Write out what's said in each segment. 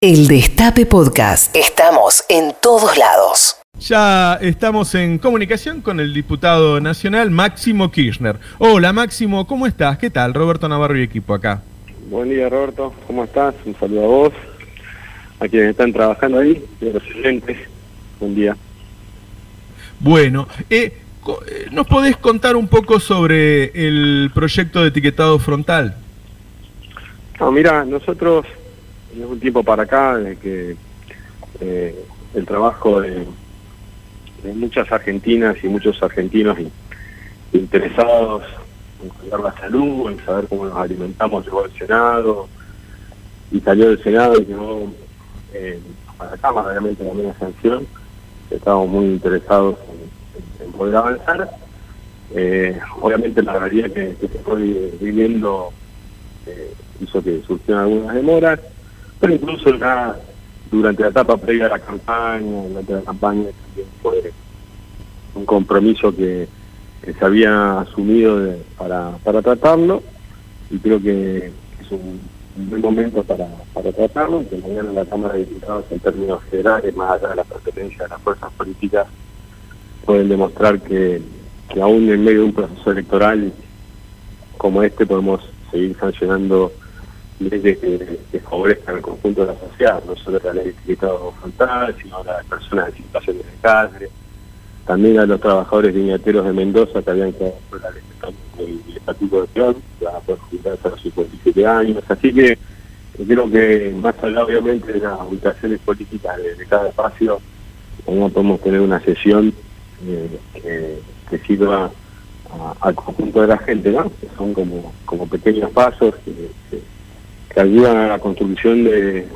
El Destape Podcast. Estamos en todos lados. Ya estamos en comunicación con el diputado nacional Máximo Kirchner. Hola Máximo, ¿cómo estás? ¿Qué tal? Roberto Navarro y equipo acá. Buen día Roberto, ¿cómo estás? Un saludo a vos, a quienes están trabajando ahí, y a los oyentes. Buen día. Bueno, eh, eh, ¿nos podés contar un poco sobre el proyecto de etiquetado frontal? No, mira, nosotros es un tiempo para acá de que eh, el trabajo de, muchas argentinas y muchos argentinos interesados en cuidar la salud, en saber cómo nos alimentamos, llegó al Senado y salió del Senado y llegó eh, a la Cámara, obviamente también la sanción. Estamos muy interesados en, poder avanzar. Eh, obviamente la realidad que, que fue viviendo eh, hizo que surgieran algunas demoras pero incluso ya durante la etapa previa a la campaña, durante la campaña también fue un compromiso que, se había asumido para, para tratarlo y creo que es un, buen momento para, para tratarlo, que mañana en la Cámara de Diputados en términos generales, más allá de la pertenencia de las fuerzas políticas, pueden demostrar que, que aún en medio de un proceso electoral como este podemos seguir sancionando leyes que, que, favorezcan al conjunto de la sociedad, no solo la ley de etiquetado frontal, sino a las personas en situación de también a los trabajadores viñateros de Mendoza que habían quedado ley del estatuto de peón, van a poder jubilarse a los 57 años, así que creo que más allá obviamente de las ubicaciones políticas de, cada espacio, no podemos tener una sesión eh, que, que, sirva al conjunto de la gente, ¿no? que son como, como pequeños pasos ayudan a la construcción de,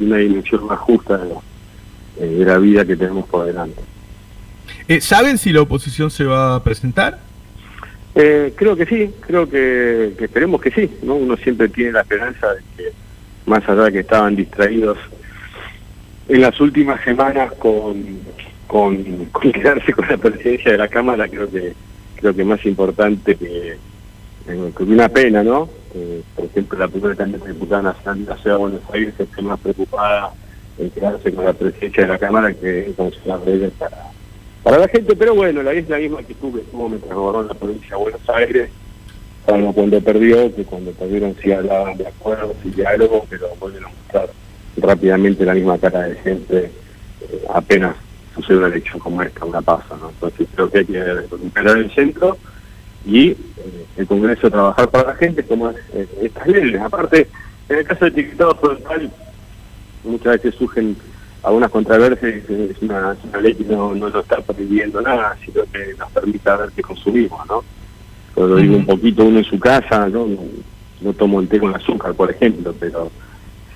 una dimensión más justa eh, de la, vida que tenemos por delante. Eh, ¿Saben si la oposición se va a presentar? Eh, creo que sí, creo que, esperemos que sí, ¿no? Uno siempre tiene la esperanza de que, más allá de que estaban distraídos en las últimas semanas con, con, con quedarse con la presidencia de la Cámara, creo que creo que más importante que, que una pena, ¿no? Eh, por ejemplo, la primera candidata diputada nacional de la Ciudad de Buenos Aires está más preocupada en quedarse con la presidencia de la Cámara que en conseguir leyes para, para la gente, pero bueno, la es la misma que tuve, tuvo mientras gobernó la provincia de Buenos Aires, salvo cuando perdió, que cuando perdieron sí hablaban de acuerdos y diálogos, pero vuelven a mostrar rápidamente la misma cara de gente eh, apenas sucede una elección como esta, una pasa, ¿no? Entonces creo que hay que recuperar el centro y eh, el Congreso trabajar para la gente como es, eh, estas leyes. Aparte, en el caso de etiquetado frontal, muchas veces surgen algunas controversias, es una, ley que no, no está prohibiendo nada, sino que nos permite ver qué consumimos, ¿no? Lo digo un poquito uno en su casa, ¿no? No, tomo el té con azúcar, por ejemplo, pero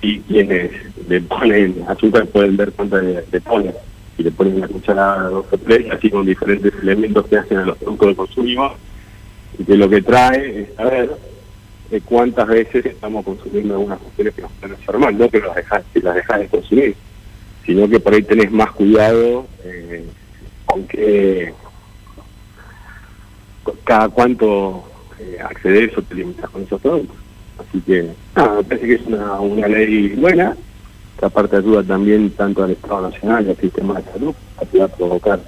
sí quienes le ponen azúcar pueden ver cuánto le, ponen. Si le ponen una cucharada, dos o tres, así con diferentes elementos que hacen a los productos que consumimos, y que lo que trae es saber cuántas veces estamos consumiendo algunas cuestiones que nos están enfermando, no que las dejas, las dejas de consumir, sino que por ahí tenés más cuidado eh, con que cada cuánto eh, accedes o te limitas con esos productos. Así que, nada, me parece que es una, una ley buena, que aparte ayuda también tanto al Estado Nacional y al sistema de salud, a provocar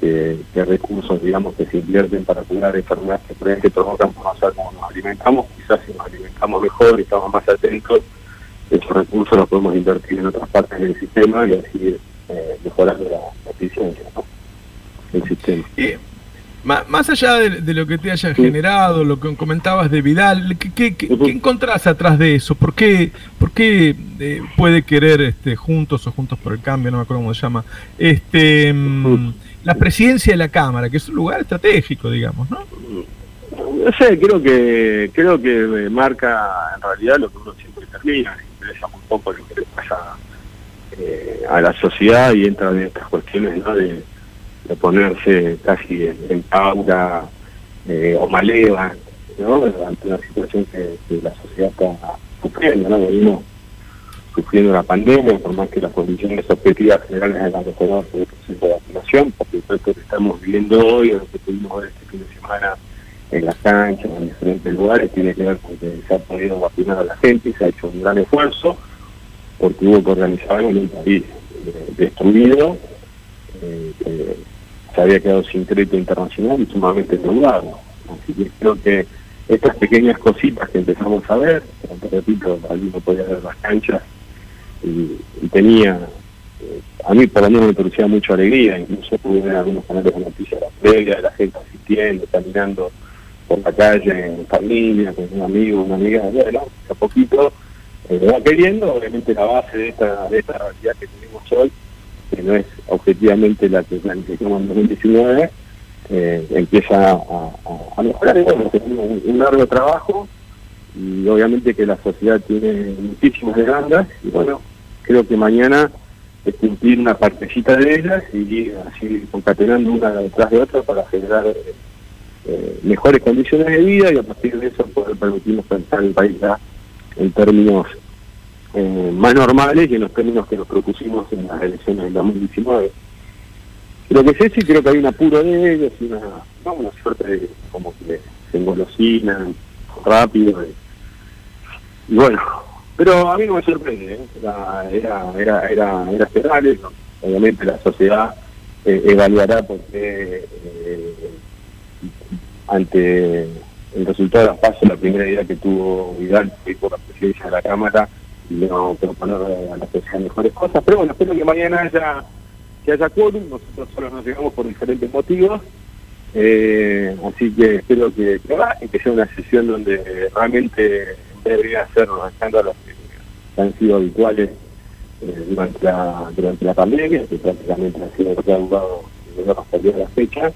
que, recursos, digamos, que se invierten para curar enfermedades que, que provocan por no saber cómo nos alimentamos, quizás si nos alimentamos mejor y estamos más atentos, esos recursos los podemos invertir en otras partes del sistema y así eh, mejorando la, eficiencia del sistema. más allá de, lo que te haya generado, lo que comentabas de Vidal, ¿qué, qué, encontrás atrás de eso? ¿Por qué, por qué eh, puede querer este, Juntos o Juntos por el Cambio, no me acuerdo cómo se llama, este, mm, la presidencia de la Cámara, que es un lugar estratégico, digamos, ¿no? No sé, creo que creo que marca en realidad lo que uno siempre termina, interesa un poco lo que le pasa eh, a la sociedad y entra en estas cuestiones ¿no? de, ponerse casi en, pauta eh, o maleva ¿no? ante una situación que, la sociedad está sufriendo, ¿no? Sufriendo la pandemia, por más que las condiciones objetivas generales de la mejorado por el proceso de vacunación, porque esto que estamos viviendo hoy, lo que pudimos ver este fin de semana en las canchas, en diferentes lugares, tiene que ver con que se ha podido vacunar a la gente, se ha hecho un gran esfuerzo, porque hubo que organizar en un país eh, destruido, eh, se había quedado sin crédito internacional y sumamente endeudado. Así que creo que estas pequeñas cositas que empezamos a ver, repito, alguien podía ver las canchas y, tenía, eh, a mí por lo me producía mucha alegría, incluso pude ver algunos canales de noticias de la previa, de la gente asistiendo, caminando por la calle en familia, con un amigo, una amiga, bueno, a poquito eh, va queriendo, obviamente la base de esta, de esta realidad que tenemos hoy, que no es objetivamente la que planificamos en 2019, eh, empieza a, mejorar. Y bueno, tenemos un, largo trabajo y obviamente que la sociedad tiene muchísimas demandas y bueno, creo que mañana es cumplir una partecita de ellas y así concatenando una detrás de otra para generar eh, mejores condiciones de vida y a partir de eso poder permitirnos pensar el país en términos eh, más normales y en los términos que nos propusimos en las elecciones del 2019. Creo que eso y creo que hay un apuro de ellos y una, una suerte de como que se engolosinan rápido. Y, bueno, pero a mí no me sorprende, ¿eh? era, era, era, era, era esperable, obviamente la sociedad eh, evaluará porque ante el resultado de las pasos, la primera idea que tuvo Vidal fue por la presidencia de la Cámara no proponer a la sociedad mejores cosas, pero bueno, espero que mañana haya que haya quórum, nosotros solo nos llegamos por diferentes motivos, eh, así que espero que, que, que sea una sesión donde realmente debería ser los escándalos que han sido habituales eh, durante, la, durante pandemia, que prácticamente ha sido reanudado hasta la fecha,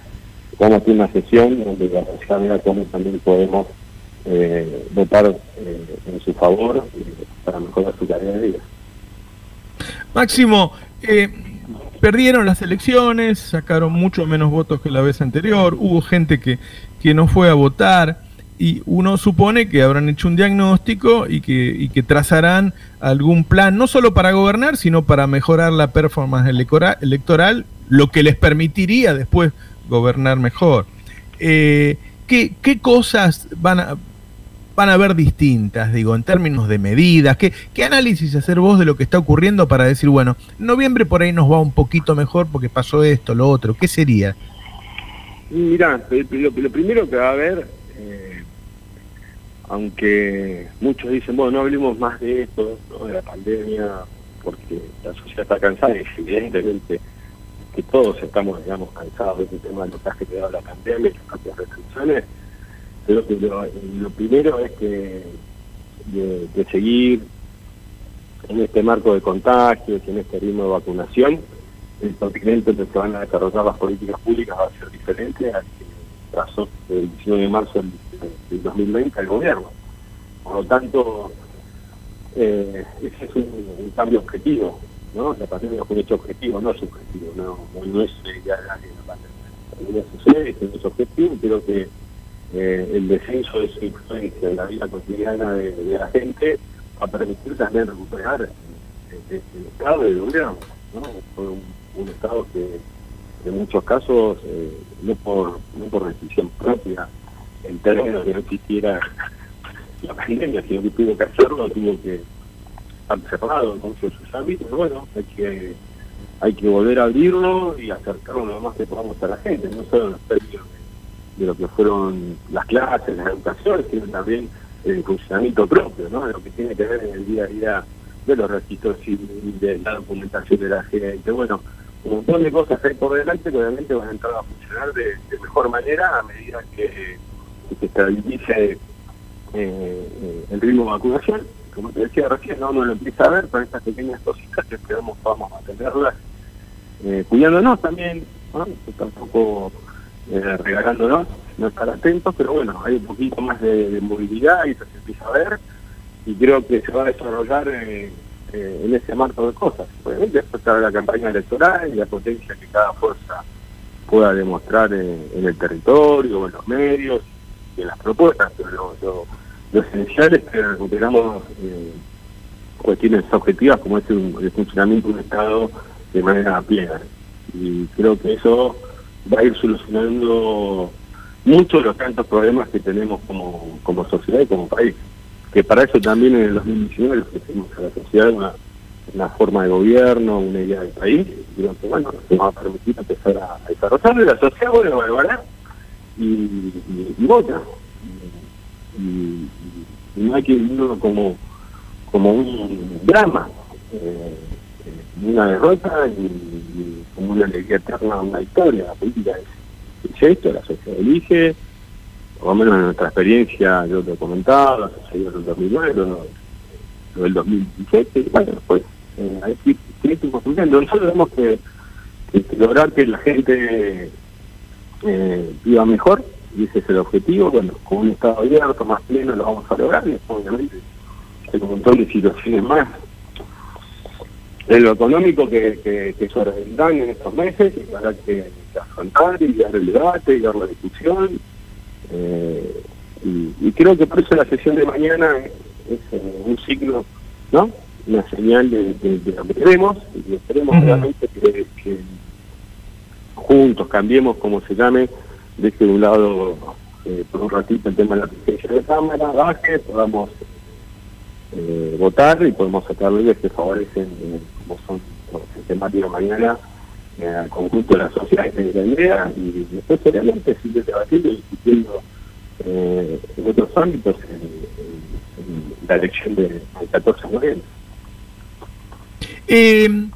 vamos a tener una sesión donde la sociedad vea cómo también podemos eh, votar eh, en su favor para mejorar su calidad de vida. Máximo, perdieron las elecciones, sacaron mucho menos votos que la vez anterior, hubo gente que, que no fue a votar y uno supone que habrán hecho un diagnóstico y que, y que trazarán algún plan, no solo para gobernar, sino para mejorar la performance electoral, lo que les permitiría después gobernar mejor. Eh, ¿qué, ¿qué, cosas van a, van a ver distintas, digo, en términos de medidas? ¿Qué, ¿Qué análisis hacer vos de lo que está ocurriendo para decir, bueno, noviembre por ahí nos va un poquito mejor porque pasó esto, lo otro? ¿Qué sería? Mirá, lo, primero que va a haber, aunque muchos dicen, bueno, no hablemos más de esto, de la pandemia, porque la sociedad está cansada, y evidentemente que todos estamos, digamos, cansados de este tema del mensaje que da la pandemia y las propias restricciones, Creo que lo, primero es que de, seguir en este marco de contagios en este ritmo de vacunación, el continente donde se van a desarrollar las políticas públicas va a ser diferente que trazó el 19 de marzo del, 2020 el gobierno. Por lo tanto, eh, ese es un, cambio objetivo, ¿no? La pandemia es un hecho objetivo, no subjetivo, no, no, es ya la pandemia. Sucede, es objetivo creo que eh, el descenso de su influencia en la vida cotidiana de, la gente va a permitir también recuperar el, estado de gobierno, ¿no? Fue un, estado que en muchos casos, eh, no por no por decisión propia, en términos de que no existiera la pandemia, sino que tuvo que hacerlo, tuvo que estar cerrado en muchos de sus ámbitos, bueno, hay que hay que volver a abrirlo y acercarlo lo más que podamos a la gente, no solo en los términos de lo que fueron las clases, las educaciones, sino también el funcionamiento propio, ¿no? lo que tiene que ver en el día a día de los registros civiles, de la documentación de la gente. Bueno, un montón de cosas hay por delante que obviamente van a entrar a funcionar de, mejor manera a medida que, se estabilice eh, el ritmo de vacunación. Como te decía recién, no uno lo empieza a ver con estas pequeñas cositas que esperamos vamos a tenerlas eh, cuidándonos también, ¿no? tampoco eh, regalándonos, no estar atentos, pero bueno, hay un poquito más de, movilidad y eso se empieza a ver y creo que se va a desarrollar eh, eh, en ese marco de cosas. Obviamente después está la campaña electoral y la potencia que cada fuerza pueda demostrar en, el territorio, en los medios y en las propuestas, pero lo, esencial es que recuperamos cuestiones objetivas como es el funcionamiento de un Estado de manera plena. Y creo que eso va a ir solucionando muchos de los tantos problemas que tenemos como, como sociedad y como país. Que para eso también en el 2019 le ofrecimos a la sociedad una, una forma de gobierno, una idea del país, y que bueno, nos va a permitir empezar a, desarrollarlo, y la sociedad bueno, va y, y, y vota. Y, no hay que vivirlo como, como un drama, eh, una derrota y, como una alegría eterna, una victoria. La política es, es esto, la sociedad elige, por lo menos en nuestra experiencia, yo te he comentado, en el 2009, lo, lo del 2017, y bueno, pues eh, ahí Nosotros tenemos que, lograr que la gente eh, viva mejor, y ese es el objetivo. Bueno, con un Estado abierto, más pleno, lo vamos a lograr, y obviamente hay un montón de situaciones más en lo económico que, que, que en estos meses y habrá que, afrontar y dar el debate y dar la discusión. Eh, y, creo que por eso la sesión de mañana es, eh, un signo, ¿no? una señal de, lo que queremos y esperemos realmente que, juntos cambiemos como se llame, deje de un lado eh, por un ratito el tema de la presencia de cámara, baje, podamos eh, votar y podemos sacar leyes que favorecen, como son los temáticos mañana, al conjunto de la sociedad que idea y después seriamente sigue debatiendo y discutiendo en otros ámbitos la elección del 14 de noviembre. Eh,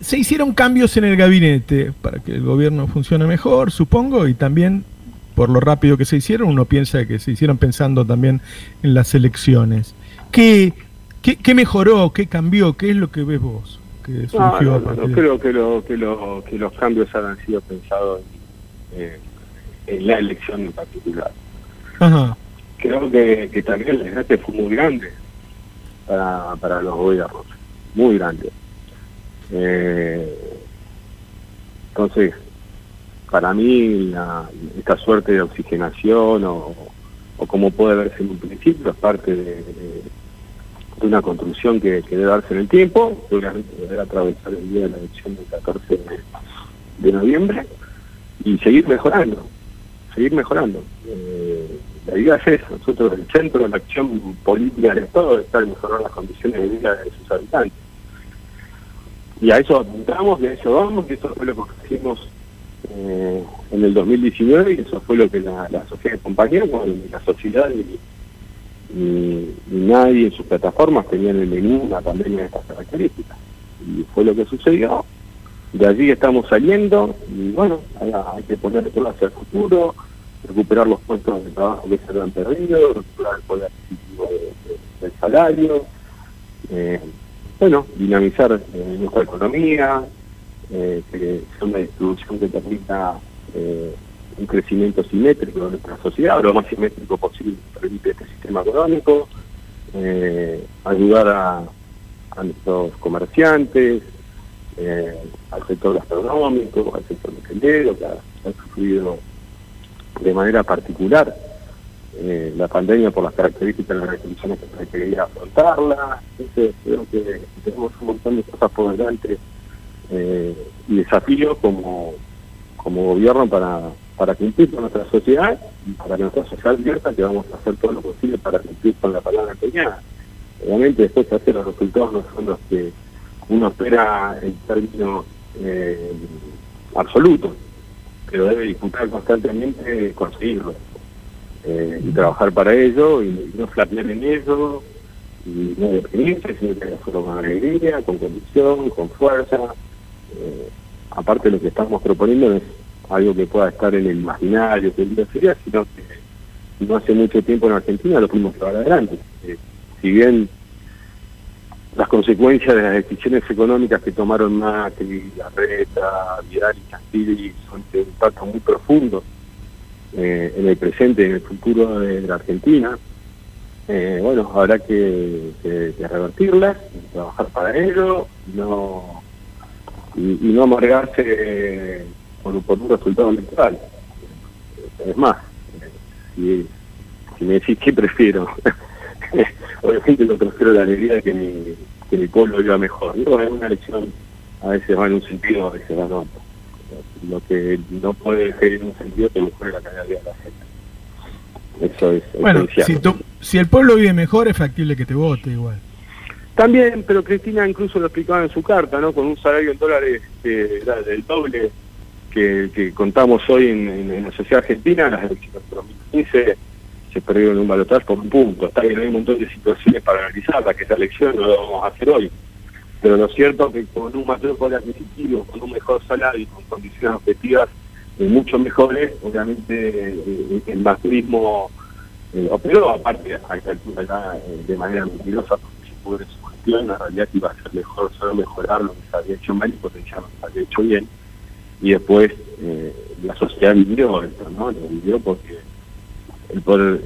se hicieron cambios en el gabinete para que el gobierno funcione mejor, supongo, y también por lo rápido que se hicieron, uno piensa que se hicieron pensando también en las elecciones. ¿Qué, qué, mejoró? ¿Qué cambió? ¿Qué es lo que ves vos? Que surgió no, creo que, lo, que, lo, que los cambios hayan sido pensados en, eh, en la elección en particular. Creo que, que también el desgaste fue muy grande para, para los gobiernos muy grande. Eh, entonces, para mí, esta suerte de oxigenación o, como puede verse en un principio es parte de, una construcción que, debe darse en el tiempo, seguramente debe atravesar el día de la elección del 14 de, noviembre y seguir mejorando, seguir mejorando. Eh, la idea es nosotros el centro de la acción política del Estado es estar mejorar las condiciones de vida de sus habitantes y a eso apuntamos, y a eso vamos, y eso fue lo que hicimos eh, en el 2019 y eso fue lo que la, sociedad acompañó, con la sociedad y, nadie en sus plataformas tenía en menú una pandemia de estas características. Y fue lo que sucedió. De allí estamos saliendo y bueno, hay que poner todo hacia el futuro, recuperar los puestos de trabajo que se habían perdido, recuperar el poder adquisitivo del salario. Eh, bueno, dinamizar eh, nuestra economía, eh, que sea una distribución que permita eh, un crecimiento simétrico de nuestra sociedad, lo más simétrico posible que permite este sistema económico, ayudar a, nuestros comerciantes, al sector gastronómico, al sector hotelero, que ha sufrido de manera particular eh, la pandemia por las características de las restricciones que requería afrontarla. Entonces, creo que tenemos un montón de cosas por delante eh, y desafíos como, como gobierno para, para cumplir con nuestra sociedad y para que nuestra sociedad abierta que vamos a hacer todo lo posible para cumplir con la palabra empeñada. Obviamente después de hacer los resultados no son los que uno espera en términos eh, absolutos, pero debe disputar constantemente conseguirlo eh, y trabajar para ello y no flaquear en ello y no deprimirse, sino que hacerlo con alegría, con convicción, con fuerza. Eh, aparte lo que estamos proponiendo es algo que pueda estar en el imaginario que día sería, sino que no hace mucho tiempo en Argentina lo fuimos llevar adelante. Eh, si bien las consecuencias de las decisiones económicas que tomaron Macri, Larreta, Vidal y Castillo son de impacto muy profundo eh, en el presente y en el futuro de, la Argentina. Eh, bueno, habrá que, revertirlas, trabajar para ello no, y, no amargarse por, un resultado electoral. Es más, si, me decís qué prefiero, obviamente lo prefiero la alegría de que mi, que mi pueblo viva mejor. No, es una elección, a veces va en un sentido, a veces va en otro lo que no puede ser en un sentido que mejore la calidad de la gente. Eso es bueno, si, si el pueblo vive mejor, es factible que te vote igual. También, pero Cristina incluso lo explicaba en su carta, ¿no? Con un salario en dólares era del doble que, contamos hoy en, la sociedad argentina, las elecciones de 2015 se perdieron un balotaje por un punto. Está bien, hay un montón de situaciones para analizar, que esta elección no lo vamos a hacer hoy. Pero lo cierto es que con un mayor poder adquisitivo, con un mejor salario y con condiciones objetivas eh, mucho mejores, obviamente eh, el macrismo eh, operó, aparte a altura de manera mentirosa, porque se puede su gestión, en realidad iba a ser mejor, solo mejorar lo que se había hecho mal y potenciar lo que se había hecho bien. Y después la sociedad vivió esto, ¿no? Lo vivió porque el poder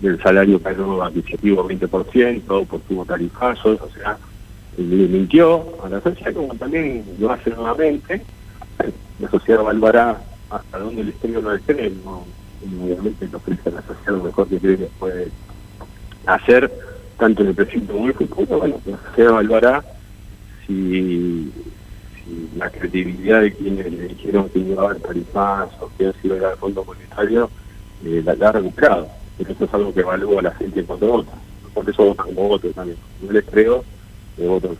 del salario cayó adquisitivo 20%, por tuvo tarifazos, o sea, le mintió a la sociedad, como también lo hace nuevamente. La sociedad evaluará hasta dónde el exterior no cree, no, obviamente lo ofrece a la sociedad lo mejor que cree puede hacer, tanto en el como en el futuro. Bueno, la sociedad evaluará si, la credibilidad de quienes le dijeron que iba a haber tarifas o que sido el Fondo Monetario eh, la, ha recuperado. Pero eso es algo que evalúa la gente cuando vota. Por eso votan como voto también. No les creo de voto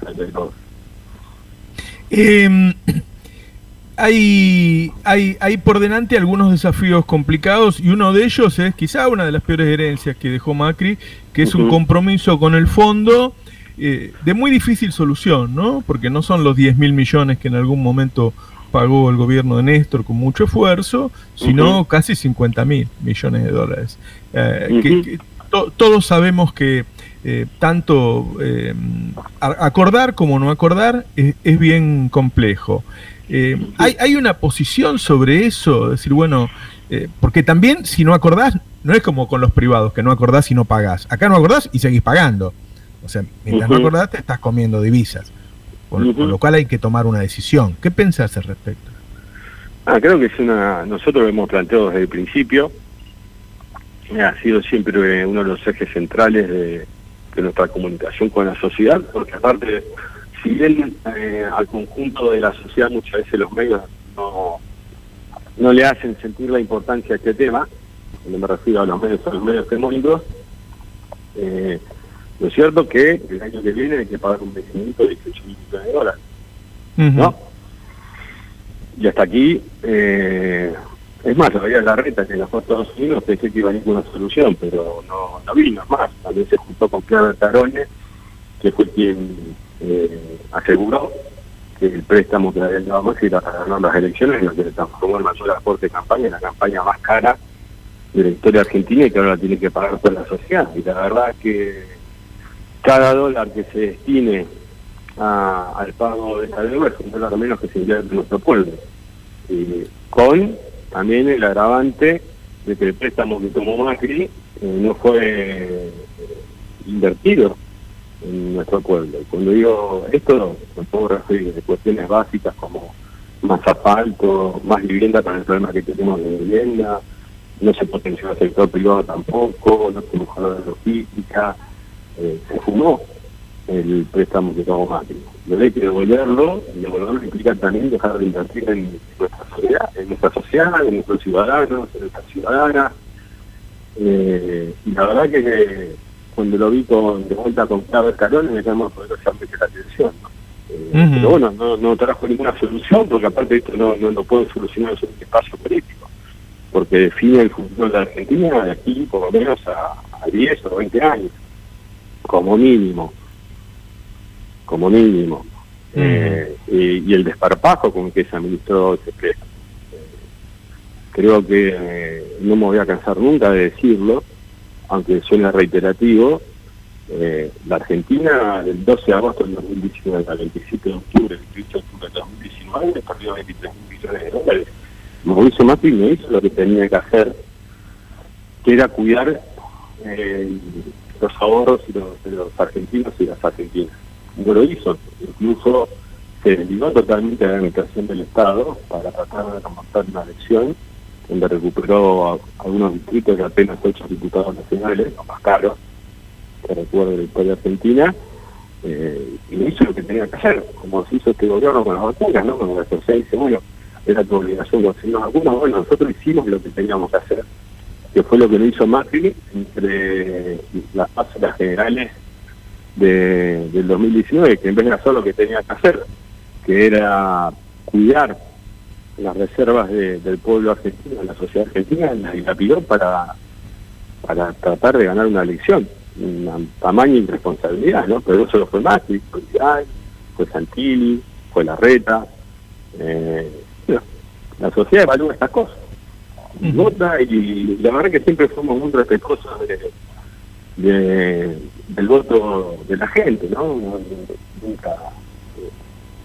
Eh, hay, hay, hay por delante algunos desafíos complicados y uno de ellos es quizá una de las peores herencias que dejó Macri, que es un compromiso con el fondo eh, de muy difícil solución, ¿no? Porque no son los 10 mil millones que en algún momento pagó el gobierno de Néstor con mucho esfuerzo, sino casi 50 mil millones de dólares. Eh, que, todos sabemos que eh, tanto eh, acordar como no acordar es, bien complejo. Eh, hay, hay, una posición sobre eso? Decir, bueno, porque también si no acordás, no es como con los privados, que no acordás y no pagás. Acá no acordás y seguís pagando. O sea, mientras no acordás te estás comiendo divisas. Con, lo cual hay que tomar una decisión. ¿Qué pensás al respecto? Ah, creo que es una... Nosotros lo hemos planteado desde el principio. Ha sido siempre uno de los ejes centrales de, de nuestra comunicación con la sociedad, porque aparte, si bien eh, al conjunto de la sociedad muchas veces los medios no, no le hacen sentir la importancia a este tema, cuando me refiero a los medios, a los medios hegemónicos, eh, lo cierto que el año que viene hay que pagar un vencimiento de 18 mil millones de dólares. ¿No? Y hasta aquí eh, es más, todavía la reta que en los Estados Unidos pensé que iba a ir una solución, pero no, no vino, es más. También se juntó con Clara Tarone, que fue quien eh, aseguró que el préstamo que había llevado más iba a ganar las elecciones, lo que transformó el mayor aporte de campaña, la campaña más cara de la historia argentina y que ahora tiene que pagar toda la sociedad. Y la verdad que cada dólar que se destine al pago de esa deuda es un dólar menos que se invierte en nuestro pueblo. Y con también el agravante de que el préstamo que tomó Macri eh, no fue eh, invertido en nuestro pueblo. Cuando digo esto, me puedo referir a cuestiones básicas como más asfalto, más vivienda para el problema que tenemos de vivienda, no se potenció el sector privado tampoco, no se mejoró la logística, eh, se fumó el préstamo que tomó Macri. Yo hay que devolverlo, y devolverlo implica también dejar de invertir en nuestra sociedad, en nuestra sociedad, en nuestros ciudadanos, en nuestras ciudadanas. Eh, y la verdad que cuando lo vi con, de vuelta con Claver Carón me llamó poderosamente la atención. Eh, pero bueno, no, no trajo ninguna solución, porque aparte esto no, no lo puede solucionar en un espacio político, porque define el futuro de la Argentina de aquí por lo menos a, a 10 o 20 años, como mínimo como mínimo. Mm. Eh, y, el desparpajo con que se administró ese préstamo. creo que eh, no me voy a cansar nunca de decirlo, aunque suene reiterativo, eh, la Argentina del 12 de agosto del 2019 al 27 de octubre, el 28 de octubre del 2019, perdió 23 millones de dólares. Mauricio Macri no hizo lo que tenía que hacer, que era cuidar los ahorros de los argentinos y las argentinas no lo hizo, incluso se desligó totalmente de la administración del Estado para tratar de remontar una elección donde recuperó algunos distritos de apenas ocho diputados nacionales, los más caros, que recuerdo de la historia argentina, eh, y hizo lo que tenía que hacer, como se hizo este gobierno con las vacunas, ¿no? Cuando la sociedad dice, bueno, era tu obligación conseguir las vacunas, bueno, nosotros hicimos lo que teníamos que hacer, que fue lo que no hizo Macri entre las pasos generales de, del 2019, que en vez de hacer lo que tenía que hacer, que era cuidar las reservas del pueblo argentino, la sociedad argentina, la pidió para, para tratar de ganar una elección. Una tamaña irresponsabilidad, ¿no? Pero eso lo fue Macri, fue Vidal, fue Santilli, fue Larreta. Eh, la sociedad evalúa estas cosas. Vota y la verdad que siempre fuimos muy respetuosos de, del voto de la gente, ¿no? Nunca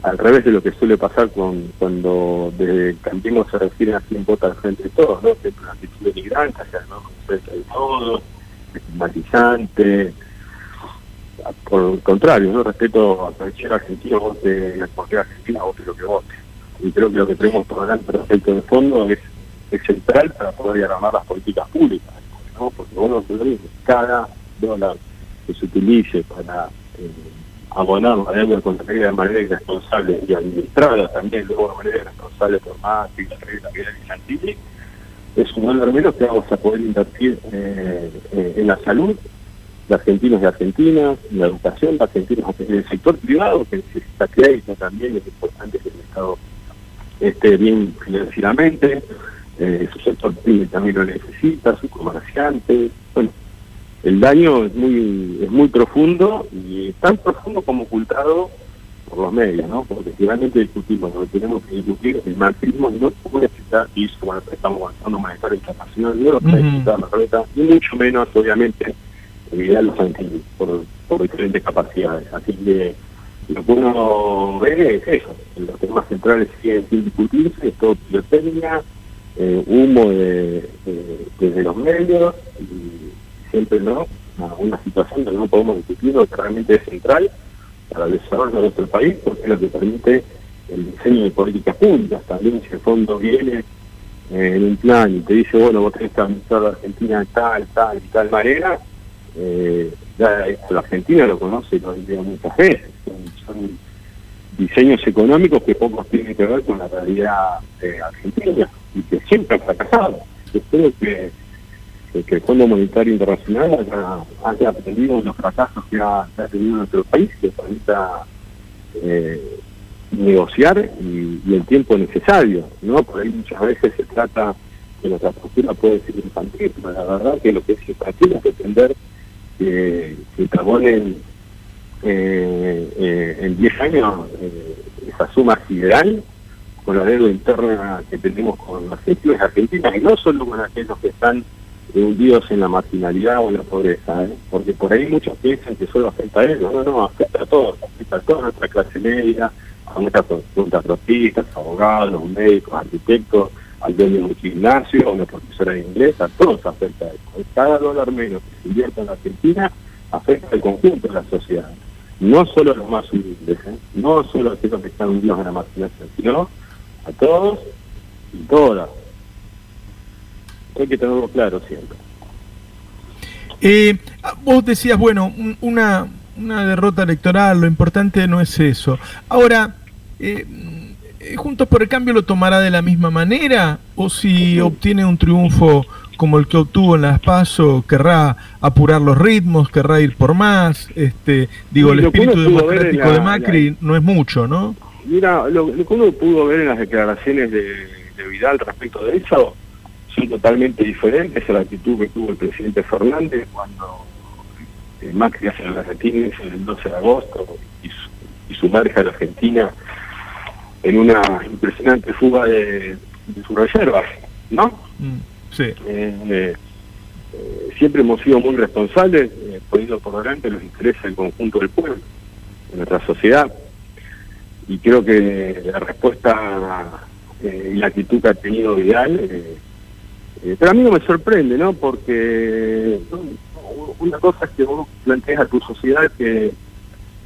al revés de lo que suele pasar con, cuando de Campiemos se refiere a quién vota al frente de todos, ¿no? Siempre una actitud denigrante hacia ¿no? frente de todos, estigmatizante. Por el contrario, no respeto a cualquier argentino vote, a cualquier argentina vote lo que vote. Y creo que lo que tenemos por delante respecto de fondo es, es central para poder diagramar las políticas públicas, ¿no? Porque bueno, cada dólar que se utilice para eh, abonar la deuda contraída de manera irresponsable y administrada también luego de manera irresponsable por más y la regla que era es un dólar menos que vamos a poder invertir eh, eh, en la salud de argentinos y argentinas, en la educación de argentinos en el sector privado que necesita crédito también, es importante que el Estado esté bien financieramente, eh, su sector también lo necesita, sus comerciantes, bueno, el daño es muy es muy profundo y tan profundo como ocultado por los medios, ¿no? Porque si realmente discutimos lo que tenemos que discutir, el marxismo no puede aceptar, y eso cuando estamos avanzando monetario internacional, no lo puede aceptar la reta, y mucho menos, obviamente, evitar los antiguos por, por diferentes capacidades. Así que lo que uno ve es eso, los temas centrales siguen sin discutirse, es todo pirotecnia, eh, humo de, desde los medios, y siempre no, una situación que no podemos discutir, que realmente es central para el desarrollo de nuestro país, porque es lo que permite el diseño de políticas públicas. También si el fondo viene eh, en un plan y te dice, bueno, vos tenés que administrar la Argentina de tal, tal y tal manera, eh, ya la Argentina lo conoce y lo dicho muchas veces. Son, diseños económicos que pocos tienen que ver con la realidad argentina y que siempre han fracasado. Yo creo que que el Fondo Monetario Internacional haya, aprendido los fracasos que ha, tenido nuestro país, que permita eh, negociar y, el tiempo necesario, ¿no? Por ahí muchas veces se trata que nuestra postura puede ser infantil, pero la verdad que lo que es infantil es pretender que, que carbonen eh, eh, en 10 años esa suma sideral con la deuda interna que tenemos con las gestiones argentinas y no solo con aquellos que están hundidos en la marginalidad o en la pobreza, ¿eh? porque por ahí muchos piensan que solo afecta a ellos, no, no, afecta a todos, afecta a toda nuestra clase media, a nuestras contratistas, abogados, médicos, arquitectos, al dueño de un gimnasio, a una profesora de inglés, a todos afecta a eso. Cada dólar menos que se invierta en la Argentina afecta al conjunto de la sociedad, no solo a los más humildes, ¿eh? no solo a aquellos que están hundidos en la marginación, sino a todos y todas hay que tenerlo claro siempre. Eh, vos decías, bueno, una, una derrota electoral, lo importante no es eso. Ahora, eh, ¿Juntos por el Cambio lo tomará de la misma manera? ¿O si obtiene un triunfo como el que obtuvo en las PASO, querrá apurar los ritmos, querrá ir por más? Este, digo, el espíritu democrático de Macri no es mucho, ¿no? Mira, lo, que uno pudo ver en las declaraciones de, de Vidal respecto de eso totalmente diferentes a la actitud que tuvo el presidente Fernández cuando eh, Macri hace la retines el 12 de agosto y su, y su marcha a la Argentina en una impresionante fuga de, sus reservas, ¿no? Mm, sí. Eh, eh, siempre hemos sido muy responsables, poniendo por delante los intereses del conjunto del pueblo, de nuestra sociedad. Y creo que la respuesta y la actitud que ha tenido Vidal eh, pero a mí no me sorprende, ¿no? Porque una cosa es que vos plantees a tu sociedad que,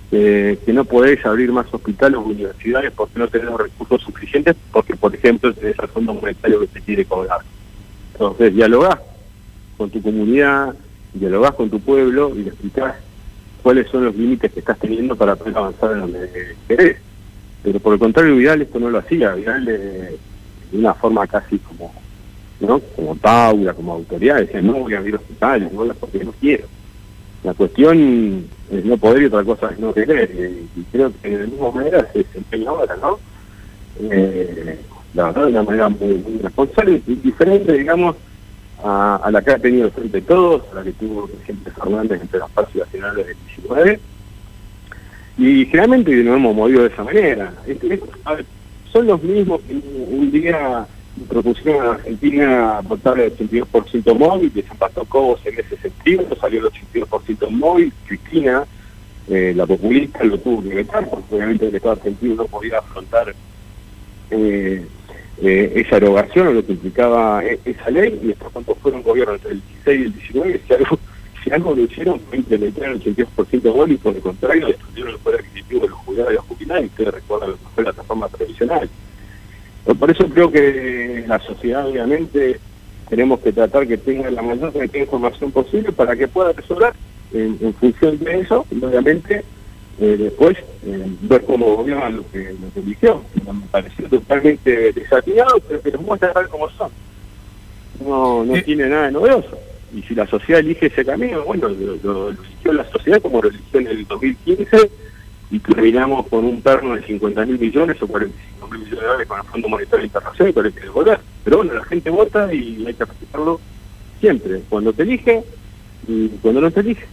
que, no podés abrir más hospitales o universidades porque no tenés los recursos suficientes, porque, por ejemplo, tenés el fondo monetario que te quiere cobrar. Entonces, dialogás con tu comunidad, dialogás con tu pueblo y le explicás cuáles son los límites que estás teniendo para poder avanzar en donde querés. Pero por el contrario, Vidal esto no lo hacía. Vidal, de una forma casi como ¿no? Como Paula, como autoridad, decían, no voy a abrir hospitales, no porque no quiero. La cuestión es no poder y otra cosa es no querer. Y, creo que de la misma manera se desempeña ahora, ¿no? Eh, la verdad, de una manera muy, responsable y diferente, digamos, a, la que ha tenido frente todos, a la que tuvo presidente Fernández entre las partes nacionales del 19. Y generalmente nos hemos movido de esa manera. son los mismos que un día propusieron a Argentina votar el 82% móvil, que se empató Cobos en ese sentido, salió el 82% móvil, Cristina, eh, la populista, lo tuvo que vetar, porque obviamente el Estado argentino no podía afrontar eh, eh, esa erogación o lo que implicaba e, esa ley, y después cuando fueron gobierno entre el 16 y el 19, si algo, si algo lo hicieron fue implementar el 82% móvil, por el contrario, destruyeron el poder adquisitivo de los jubilados y los jubilados, y ustedes recuerdan lo que fue la plataforma tradicional. Por eso creo que la sociedad, obviamente, tenemos que tratar que tenga la mayor cantidad de información posible para que pueda resolver en, función de eso, y obviamente eh, después eh, ver cómo gobierna lo que, lo que eligió. Me pareció totalmente desatinado, pero que los muestra tal como son. No, no tiene nada de novedoso. Y si la sociedad elige ese camino, bueno, lo, eligió la sociedad como lo eligió en el 2015 y terminamos con un perno de 50 mil millones o 45 mil millones de dólares con el Fondo Monetario Internacional y hay que devolver. Pero bueno, la gente vota y hay que respetarlo siempre, cuando te elige y cuando no te elige.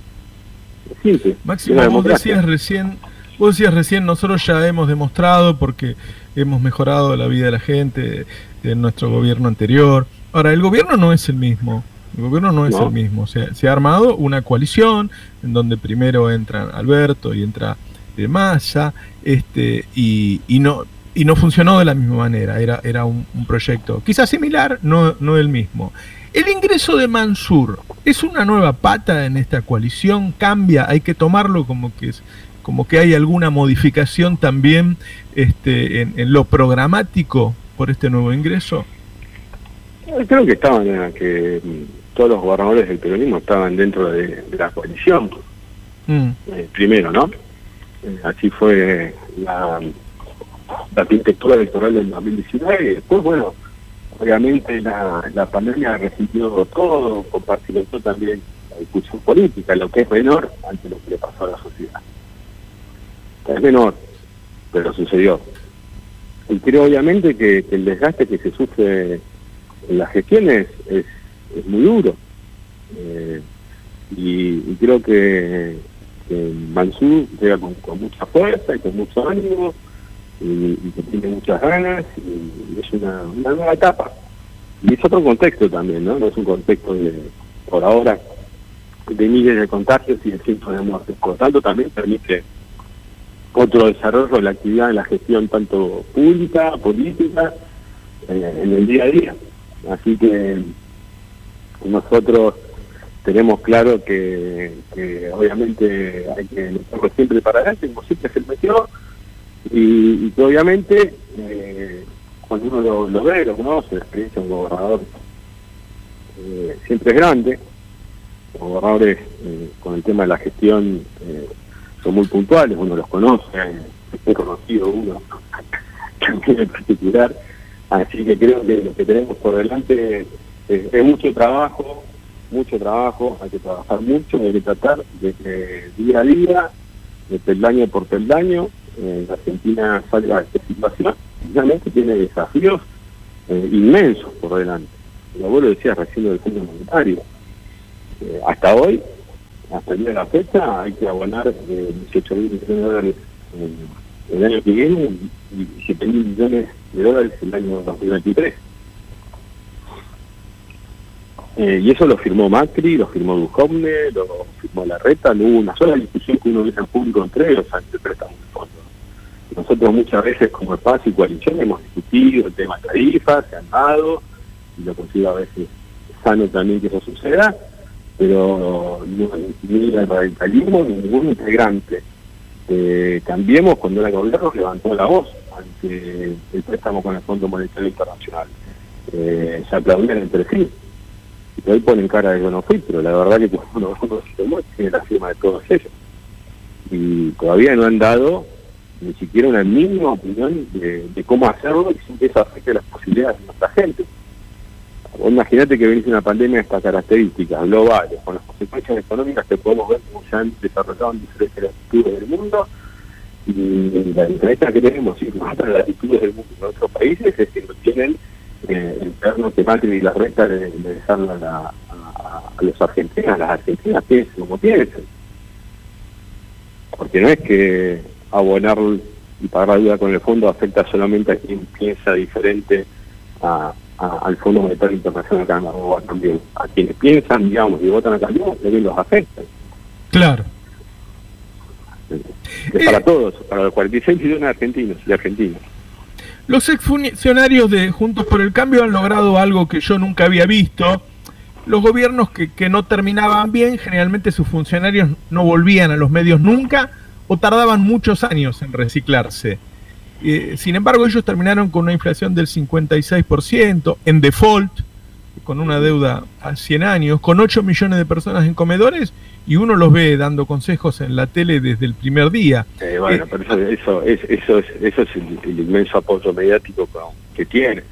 Simple. Máximo, vos decías recién, vos decías recién, nosotros ya hemos demostrado porque hemos mejorado la vida de la gente en nuestro gobierno anterior. Ahora, el gobierno no es el mismo. El gobierno no es el mismo. Se, se ha armado una coalición en donde primero entran Alberto y entra de Massa, este, y, y, no, y no funcionó de la misma manera, era, era un, proyecto quizás similar, no, no el mismo. El ingreso de Mansur es una nueva pata en esta coalición, cambia, hay que tomarlo como que es como que hay alguna modificación también este, en, lo programático por este nuevo ingreso. Creo que estaban, que todos los gobernadores del peronismo estaban dentro de, la coalición. Mm. Eh, primero, ¿no? Eh, así fue la, la arquitectura electoral del 2019 y después, bueno, obviamente la, la pandemia resistió todo, compartimentó también la discusión política, lo que es menor ante lo que le pasó a la sociedad. Es menor, pero sucedió. Y creo obviamente que, el desgaste que se sufre en las gestiones es, es muy duro. Eh, y, creo que, que llega con, mucha fuerza y con mucho ánimo y, que tiene muchas ganas y, es una, nueva etapa. Y es otro contexto también, ¿no? No es un contexto de, por ahora, de miles de contagios y de cientos de muertes. Por tanto, también permite otro desarrollo de la actividad de la gestión tanto pública, política, eh, en el día a día. Así que nosotros tenemos claro que, obviamente hay que luchar siempre para adelante, como siempre se metió, y, que obviamente eh, cuando uno lo, ve, lo conoce, la experiencia de un gobernador eh, siempre es grande, los gobernadores eh, con el tema de la gestión son muy puntuales, uno los conoce, he conocido uno también en particular, así que creo que lo que tenemos por delante es mucho trabajo, mucho trabajo, hay que trabajar mucho, hay que tratar de que día a día, de peldaño por peldaño, eh, la Argentina salga de esta situación, realmente tiene desafíos eh, inmensos por delante. Mi abuelo decía recién del Fondo Monetario. Eh, hasta hoy, hasta el día de la fecha, hay que abonar 18 mil millones de dólares el año que viene y 7 mil millones de dólares el año 2023. Eh, y eso lo firmó Macri, lo firmó Duhovne, lo firmó Larreta, no hubo una sola discusión que uno hubiese en público entre ellos ante el préstamo de fondo. Nosotros muchas veces como espacio y coalición hemos discutido el tema de tarifas, se han dado, y lo considero a veces sano también que eso suceda, pero ni el radicalismo ni ningún integrante eh, Cambiemos cuando era gobierno levantó la voz ante el préstamo con el Fondo Monetario Internacional. Eh, se aplaudían entre sí y hoy ponen cara de yo no fui, pero la verdad que cuando uno se mueve tiene la firma de todos ellos. Y todavía no han dado ni siquiera una mínima opinión de, cómo hacerlo y sin que eso afecte las posibilidades de nuestra gente. Imagínate que venís una pandemia de estas características globales, con las consecuencias económicas que podemos ver como se han desarrollado en diferentes latitudes del mundo, y la diferencia que tenemos y las latitudes del mundo en otros países es que no tienen eh, el perno que Macri y la renta de, de a, a, los argentinos, a las argentinas piensen como piensen. Porque no es que abonar y pagar la deuda con el fondo afecta solamente a quien piensa diferente a, al Fondo Monetario Internacional también. A quienes piensan, digamos, y votan a cambio, también los afecta. Claro. Es para eh, todos, para los 46 millones de argentinos y argentinas. Los exfuncionarios de Juntos por el Cambio han logrado algo que yo nunca había visto. Los gobiernos que, que no terminaban bien, generalmente sus funcionarios no volvían a los medios nunca o tardaban muchos años en reciclarse. Eh, sin embargo, ellos terminaron con una inflación del 56%, en default, con una deuda a 100 años, con 8 millones de personas en comedores y uno los ve dando consejos en la tele desde el primer día. Eh, bueno, eh, pero eso, es, eso es, eso es el, inmenso apoyo mediático que tiene.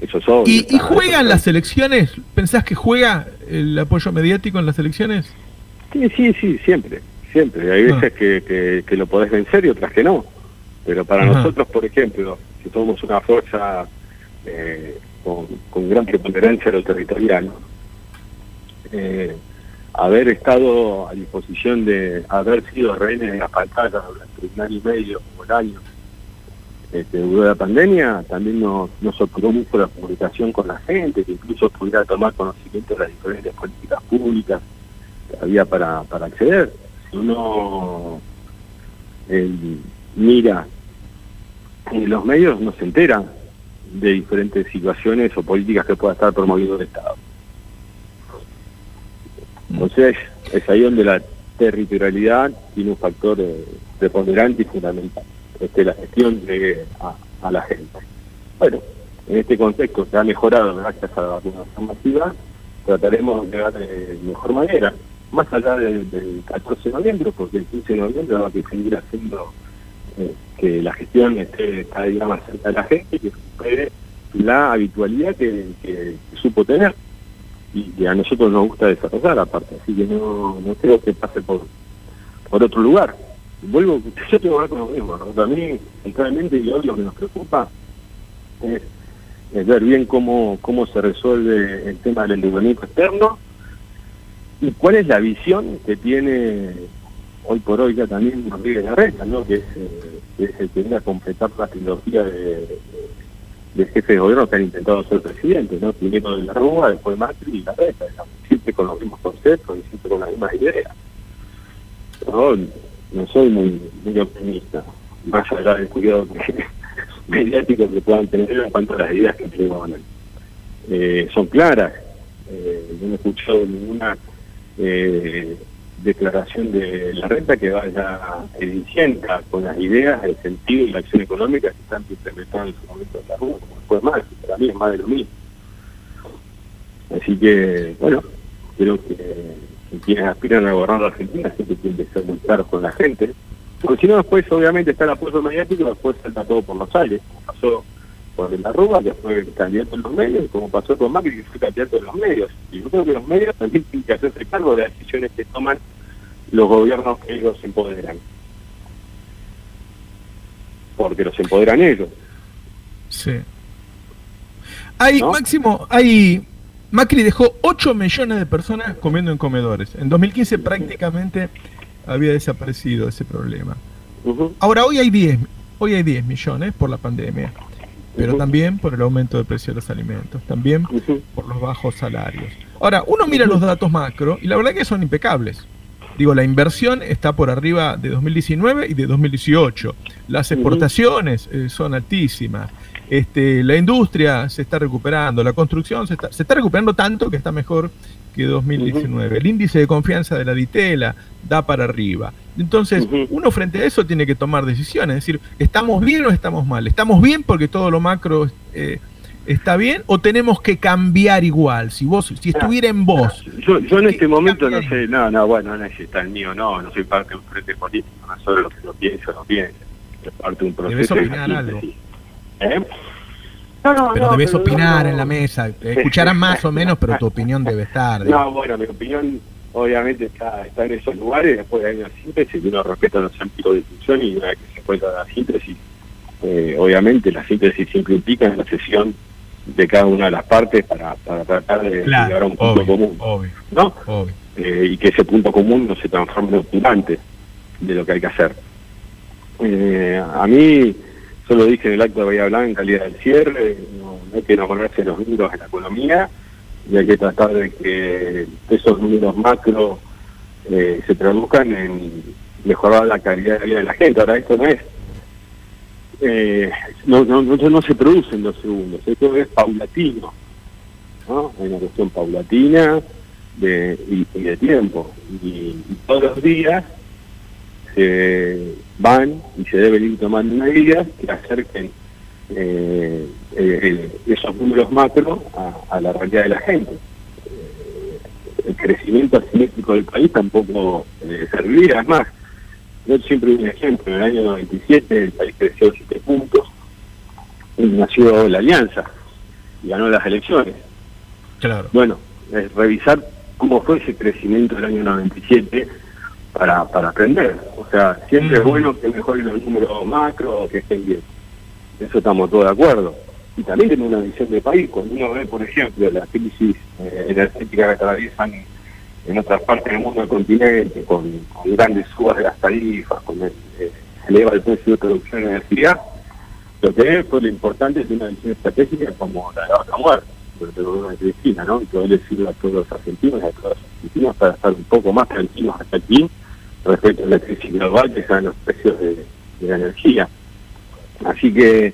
Eso es obvio, ¿Y, ¿Y juegan las elecciones? ¿Pensás que juega el apoyo mediático en las elecciones? Sí, sí, sí, siempre siempre. Hay veces que, que, lo podés vencer y otras que no. Pero para nosotros, por ejemplo, si somos una fuerza eh, con, gran preponderancia en lo territorial, eh, haber estado a disposición de haber sido rehenes de las pantallas durante un año y medio o un año este, de la pandemia, también nos, nos mucho la comunicación con la gente, que incluso pudiera tomar conocimiento de las diferentes políticas públicas que había para, acceder uno eh, mira en los medios, no se entera de diferentes situaciones o políticas que pueda estar promoviendo el Estado. Entonces, es ahí donde la territorialidad tiene un factor eh, preponderante y fundamental, es que la gestión llegue a, la gente. Bueno, en este contexto se ha mejorado gracias a la vacunación masiva, trataremos de llegar de mejor manera más allá del, 14 de noviembre, porque el 15 de noviembre va a seguir haciendo eh, que la gestión esté cada día más cerca de la gente y que recupere la habitualidad que, supo tener y que a nosotros nos gusta desarrollar aparte, así que no, no creo que pase por, por otro lugar. Vuelvo, yo tengo que ver con lo mismo, ¿no? a mí, centralmente, y hoy lo que nos preocupa es, ver bien cómo, cómo se resuelve el tema del endeudamiento externo y cuál es la visión que tiene hoy por hoy ya también Rodríguez Larreta, ¿no? que, es, eh, es el que viene a completar la trilogía de, jefes de gobierno que han intentado ser presidentes, ¿no? primero de la Rúa, después Macri y Larreta, siempre con los mismos conceptos y siempre con las mismas ideas. Yo no soy muy, optimista, más allá del cuidado mediático que puedan tener en cuanto a las ideas que tenemos. Eh, son claras, eh, no he escuchado ninguna eh, declaración de la renta que vaya edicienta con las ideas, el sentido y la acción económica que están implementando en su momento en la RUA, como fue más, para mí es más de lo mismo. Así que, bueno, creo que, quienes aspiran a gobernar la Argentina siempre tienen que ser muy claros con la gente, porque si no después obviamente está el apoyo mediático y después salta todo por los aires, como pasó por la Rúa, que fue candidato en los medios, como pasó con Macri, que fue candidato en los medios. Y yo creo que los medios también tienen que hacerse cargo de las decisiones que toman los gobiernos que ellos empoderan. Porque los empoderan ellos. Sí. Hay, Máximo, hay... Macri dejó 8 millones de personas comiendo en comedores. En 2015 prácticamente había desaparecido ese problema. Ahora hoy hay 10, hoy hay 10 millones por la pandemia pero también por el aumento del precio de los alimentos, también por los bajos salarios. Ahora, uno mira los datos macro y la verdad que son impecables. Digo, la inversión está por arriba de 2019 y de 2018. Las exportaciones eh, son altísimas. Este, la industria se está recuperando, la construcción se está, se está recuperando tanto que está mejor que 2019. El índice de confianza de la Ditela da para arriba. Entonces, uno frente a eso tiene que tomar decisiones, es decir, ¿estamos bien o estamos mal? ¿Estamos bien porque todo lo macro eh, está bien o tenemos que cambiar igual? Si vos, si estuviera en vos. Yo, yo en este momento no sé, no, no, bueno, no es está el mío, no, no soy parte de un frente político, no solo lo que lo pienso, no pienso, es parte de un proceso. Debes opinar algo. ¿Eh? pero debes opinar en la mesa. Escucharán más o menos, pero tu opinión debe estar. No, bueno, mi opinión obviamente está, está en esos lugares, después hay una síntesis y uno respeta los ámbitos de discusión y una vez que se encuentra la síntesis, eh, obviamente la síntesis siempre implica en la sesión de cada una de las partes para, para tratar de llegar a un punto común. ¿no? Eh, y que ese punto común no se transforme en opinante de lo que hay que hacer. Eh, a mí, solo dije en el acto de Bahía Blanca, en calidad del cierre, no, hay que enamorarse de los números de la economía y hay que tratar de que esos números macro eh, se traduzcan en mejorar la calidad de vida de la gente. Ahora, esto no es eh, no, no, no, se produce en dos segundos, esto es paulatino, ¿no? Hay una cuestión paulatina de, y, de tiempo. Y, todos los días se van y se deben ir tomando medidas que acerquen eh, esos números macro a, la realidad de la gente. Eh, el crecimiento asimétrico del país tampoco eh, serviría, es más, yo siempre un ejemplo, en el año 97 el país creció 7 puntos y nació la alianza y ganó las elecciones. Claro. Bueno, es revisar cómo fue ese crecimiento del año 97 para, para aprender. O sea, siempre es bueno que mejoren los números macro o que estén bien. Eso estamos todos de acuerdo. Y también tiene una visión de país. Cuando uno ve, por ejemplo, la crisis eh, energética que atraviesan en otras partes del mundo del continente, con, grandes subas de las tarifas, con el, eh, eleva el precio de producción de energía, lo que es fue lo importante es una visión estratégica como la de la vaca muerta, sobre todo de Cristina, ¿no? Y poder decirle a todos los argentinos y a todos los argentinos para estar un poco más tranquilos hasta aquí respecto a la crisis global que están los precios de la energía. Así que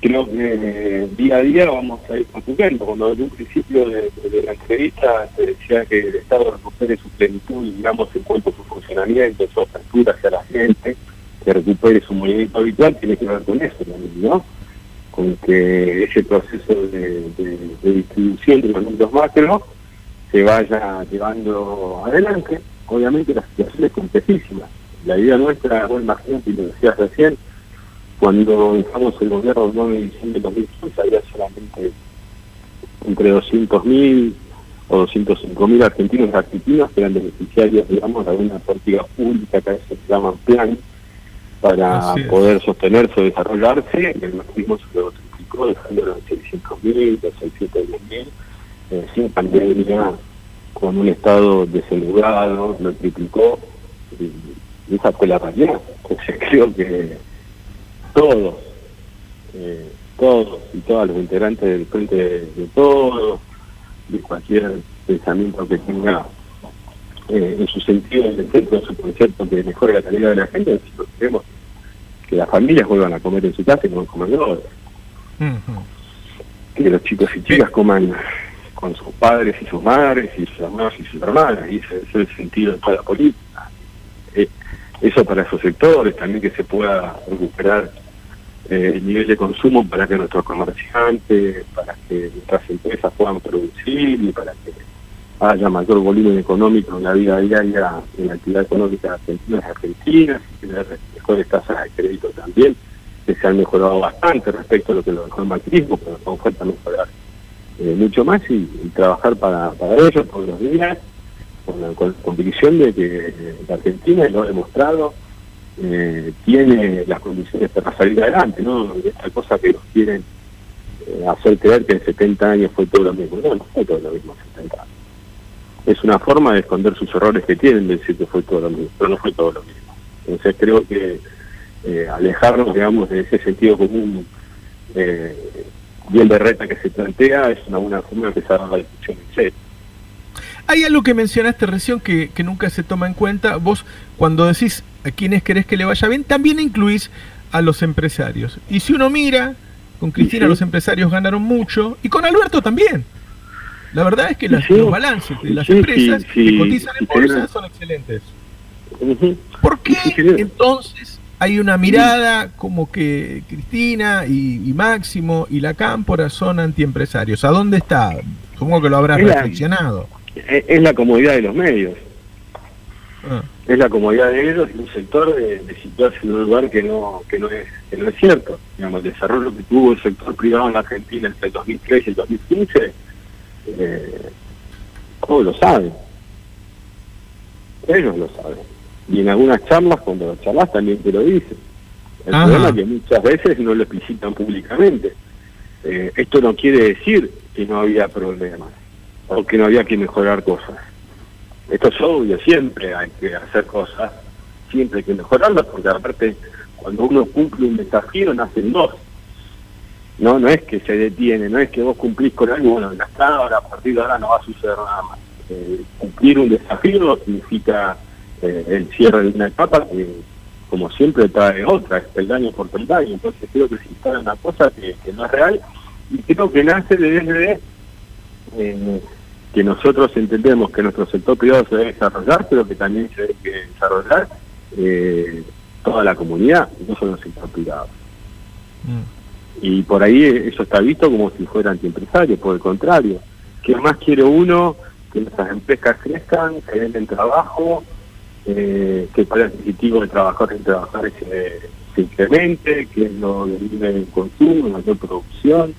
creo que día a día vamos a ir construyendo. Cuando en un principio de, la entrevista se decía que el Estado recupere su plenitud y digamos en cuanto a su funcionamiento, su apertura hacia la gente, que recupere su movimiento habitual, tiene que ver con eso también, ¿no? Con que ese proceso de, distribución de los números macro se vaya llevando adelante. Obviamente la situación es complejísima. La idea nuestra, bueno, imagínate, lo decías recién, cuando dejamos el gobierno el 9 de diciembre de 2015 había solamente entre 200.000 o 205.000 argentinos y argentinas que eran beneficiarios, digamos, de alguna política pública que a veces se llaman plan para poder sostenerse o desarrollarse, y el macrismo se lo triplicó, dejándolo en 600.000, 610.000, eh, sin pandemia, con un estado desenlugado, lo triplicó, y esa fue la realidad. Entonces creo que todos, eh, todos y todas los integrantes del frente de, todos, de cualquier pensamiento que tenga eh, en su sentido, en el centro de su concepto que mejore la calidad de la gente, nosotros queremos que las familias vuelvan a comer en su casa y no coman ahora. Que los chicos y chicas coman con sus padres y sus madres y sus hermanos y sus hermanas, y ese, es el sentido de toda la política. Eh, eso para esos sectores, también que se pueda recuperar eh, el nivel de consumo para que nuestros comerciantes, para que nuestras empresas puedan producir y para que haya mayor volumen económico en la vida diaria en la actividad económica de argentinas y argentinas y tener mejores tasas de crédito también, que se han mejorado bastante respecto a lo que lo dejó el macrismo, pero nos falta mejorar eh, mucho más y, trabajar para, para ello todos los días con la, convicción de que la Argentina, lo ha demostrado, eh, tiene las condiciones para salir adelante, ¿no? Esta cosa que nos quieren eh, hacer creer que en 70 años fue todo lo mismo. No, no fue todo lo mismo en 70 años. Es una forma de esconder sus errores que tienen de decir que fue todo lo mismo, pero no fue todo lo mismo. Entonces creo que eh, alejarnos, digamos, de ese sentido común bien de reta que se plantea es una buena forma de empezar la discusión en serio. Hay algo que mencionaste recién que, nunca se toma en cuenta. Vos, cuando decís a quienes querés que le vaya bien, también incluís a los empresarios. Y si uno mira, con Cristina los empresarios ganaron mucho, y con Alberto también. La verdad es que los balances de las empresas que cotizan en bolsa son excelentes. ¿Por qué entonces hay una mirada como que Cristina y, Máximo y la Cámpora son antiempresarios? ¿A dónde está? Supongo que lo habrás reflexionado es la comodidad de los medios. Ah. Es la comodidad de ellos y un sector de, situarse en un lugar que no que no es que no es cierto. Digamos, el desarrollo que tuvo el sector privado en la Argentina entre el 2003 y el 2015, eh, todos lo saben. Ellos lo saben. Y en algunas charlas, cuando lo charlas, también te lo dicen. El problema es que muchas veces no lo explicitan públicamente. Eh, esto no quiere decir que no había problemas o que no había que mejorar cosas esto es obvio, siempre hay que hacer cosas, siempre hay que mejorarlas, porque aparte cuando uno cumple un desafío nacen dos. No, no es que se detiene, no es que vos cumplís con algo, bueno, ya está, ahora a partir de ahora no va a suceder nada más. Eh, cumplir un desafío significa eh, el cierre de una etapa que, como siempre, trae otra, es peldaño por peldaño. Entonces creo que se instala una cosa que, no es real y creo que nace desde eh, que nosotros entendemos que nuestro sector privado se debe desarrollar, pero que también se debe desarrollar eh, toda la comunidad, no solo el sector privado. Mm. Y por ahí eso está visto como si fuera antiempresario, por el contrario. ¿Qué más quiere uno? Que nuestras empresas crezcan, que den trabajo, eh, que el poder adquisitivo de trabajadores y trabajadores se, se incremente, que lo elimine el consumo, la mayor producción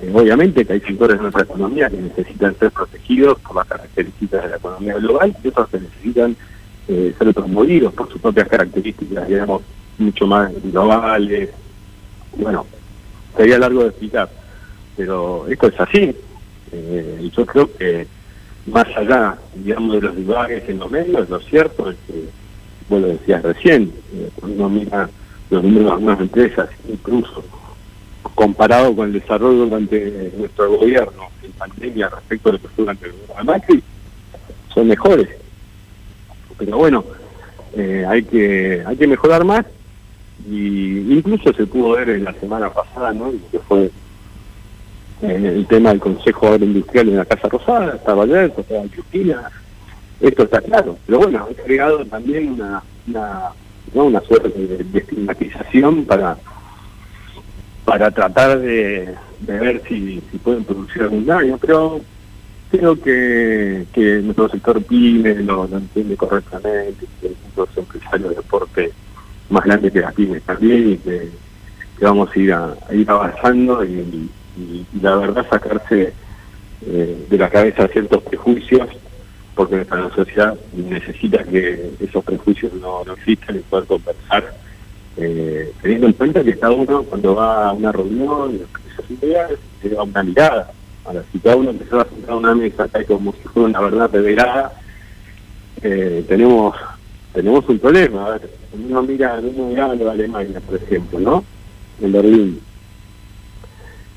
eh, obviamente que hay sectores de nuestra economía que necesitan ser protegidos por las características de la economía global y otros que necesitan eh, ser promovidos por sus propias características, digamos, mucho más globales. Bueno, sería largo de explicar, pero esto es así. Eh, yo creo que más allá, digamos, de los lugares en los medios, lo cierto es que, vos lo decías recién, cuando uno mira los números empresas, incluso comparado con el desarrollo durante nuestro gobierno en pandemia respecto a lo que fue durante el gobierno de Macri, son mejores. Pero bueno, eh, hay que hay que mejorar más y incluso se pudo ver en la semana pasada, ¿no? Que fue eh, el tema del Consejo Agroindustrial en la Casa Rosada, estaba abierto, estaba Cristina, esto está claro. Pero bueno, ha creado también una, una, una suerte de estigmatización para para tratar de, ver si, pueden producir algún daño, pero creo que, nuestro sector PYME lo, entiende correctamente, que es un empresario de deporte más grande que las pymes también y que, vamos a ir, a, ir avanzando y, la verdad sacarse eh, de la cabeza ciertos prejuicios porque nuestra sociedad necesita que esos prejuicios no, no existan y poder conversar eh, teniendo en cuenta que cada uno cuando va a una reunión, se da una mirada. Ahora, si cada uno empezó a sentar una mesa acá como si fuera una verdad revelada, eh, tenemos tenemos un problema. A ver, uno mira, uno mira a Alemania, por ejemplo, ¿no? En Berlín.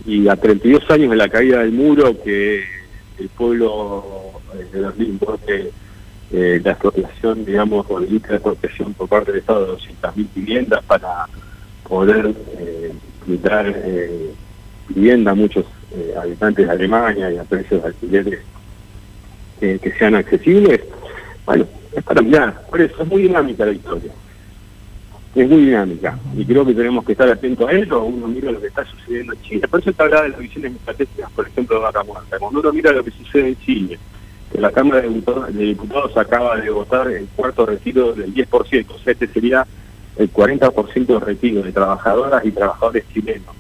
Y a 32 años de la caída del muro, que el pueblo eh, de Berlín porque eh, la expropiación, digamos, el de expropiación por parte del Estado de 200.000 viviendas para poder eh, eh, vivienda a muchos eh, habitantes de Alemania y a precios de alquileres que sean accesibles. Bueno, es para mirar, por eso es muy dinámica la historia. Es muy dinámica y creo que tenemos que estar atentos a ello. Uno mira lo que está sucediendo en Chile. Por eso está hablando de las visiones estratégicas, por ejemplo, de Vaca Muerta. Cuando uno mira lo que sucede en Chile, la Cámara de Diputados, acaba de votar el cuarto retiro del 10%, o sea, este sería el 40% de retiro de trabajadoras y trabajadores chilenos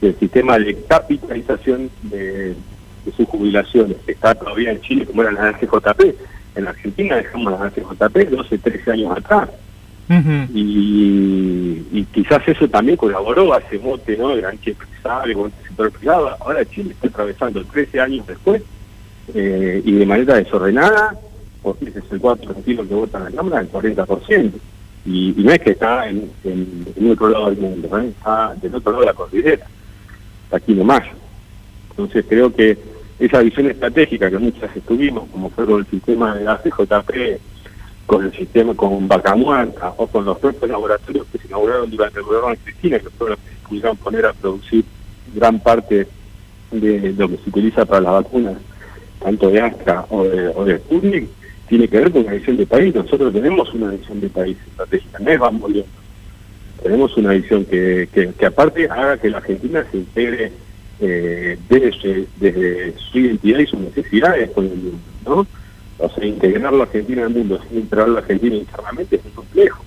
del sistema de capitalización de, sus jubilaciones, que está todavía en Chile como eran las ACJP. En Argentina dejamos las ACJP 12, 13 años atrás. y, quizás eso también colaboró a ese mote, ¿no? El anche empresario, el sector privado. Ahora Chile está atravesando 13 años después eh, y de manera desordenada, porque ese es el 4 que vota en la Cámara, el 40%. Y, y no es que está en, en, otro lado del mundo, ¿eh? está del otro lado de la cordillera, está aquí nomás. Entonces creo que esa visión estratégica que muchas estuvimos, como fue con el sistema de la CJP, con el sistema con Vaca Muerta o con los propios laboratorios que se inauguraron durante el gobierno de Cristina, que fueron los que se pudieron poner a producir gran parte de lo que se utiliza para las vacunas tanto de Astra o de, o de Sputnik, tiene que ver con una visión de país. Nosotros tenemos una visión de país estratégica, no es vamos Tenemos una visión que, que, aparte haga que la Argentina se integre eh, desde, su identidad y sus necesidades con el mundo, ¿no? O sea, integrar la Argentina al mundo sin integrar la Argentina internamente es muy complejo,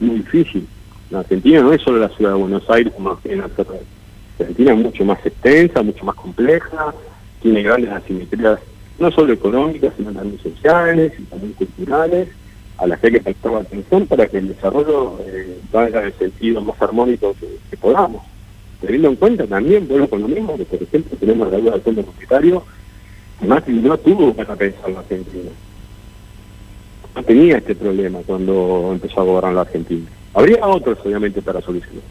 muy difícil. La Argentina no es solo la ciudad de Buenos Aires como quieren hacer. La Argentina es mucho más extensa, mucho más compleja, tiene grandes asimetrías, no solo económicas, sino también sociales y también culturales, a las que hay que prestar atención para que el desarrollo eh, vaya en el sentido más armónico que, podamos. Teniendo en cuenta también, bueno, con lo mismo, que por ejemplo tenemos la deuda del fondo monetario, que Macri no tuvo para pensar la Argentina. No tenía este problema cuando empezó a gobernar la Argentina. Habría otros, obviamente, para solucionar.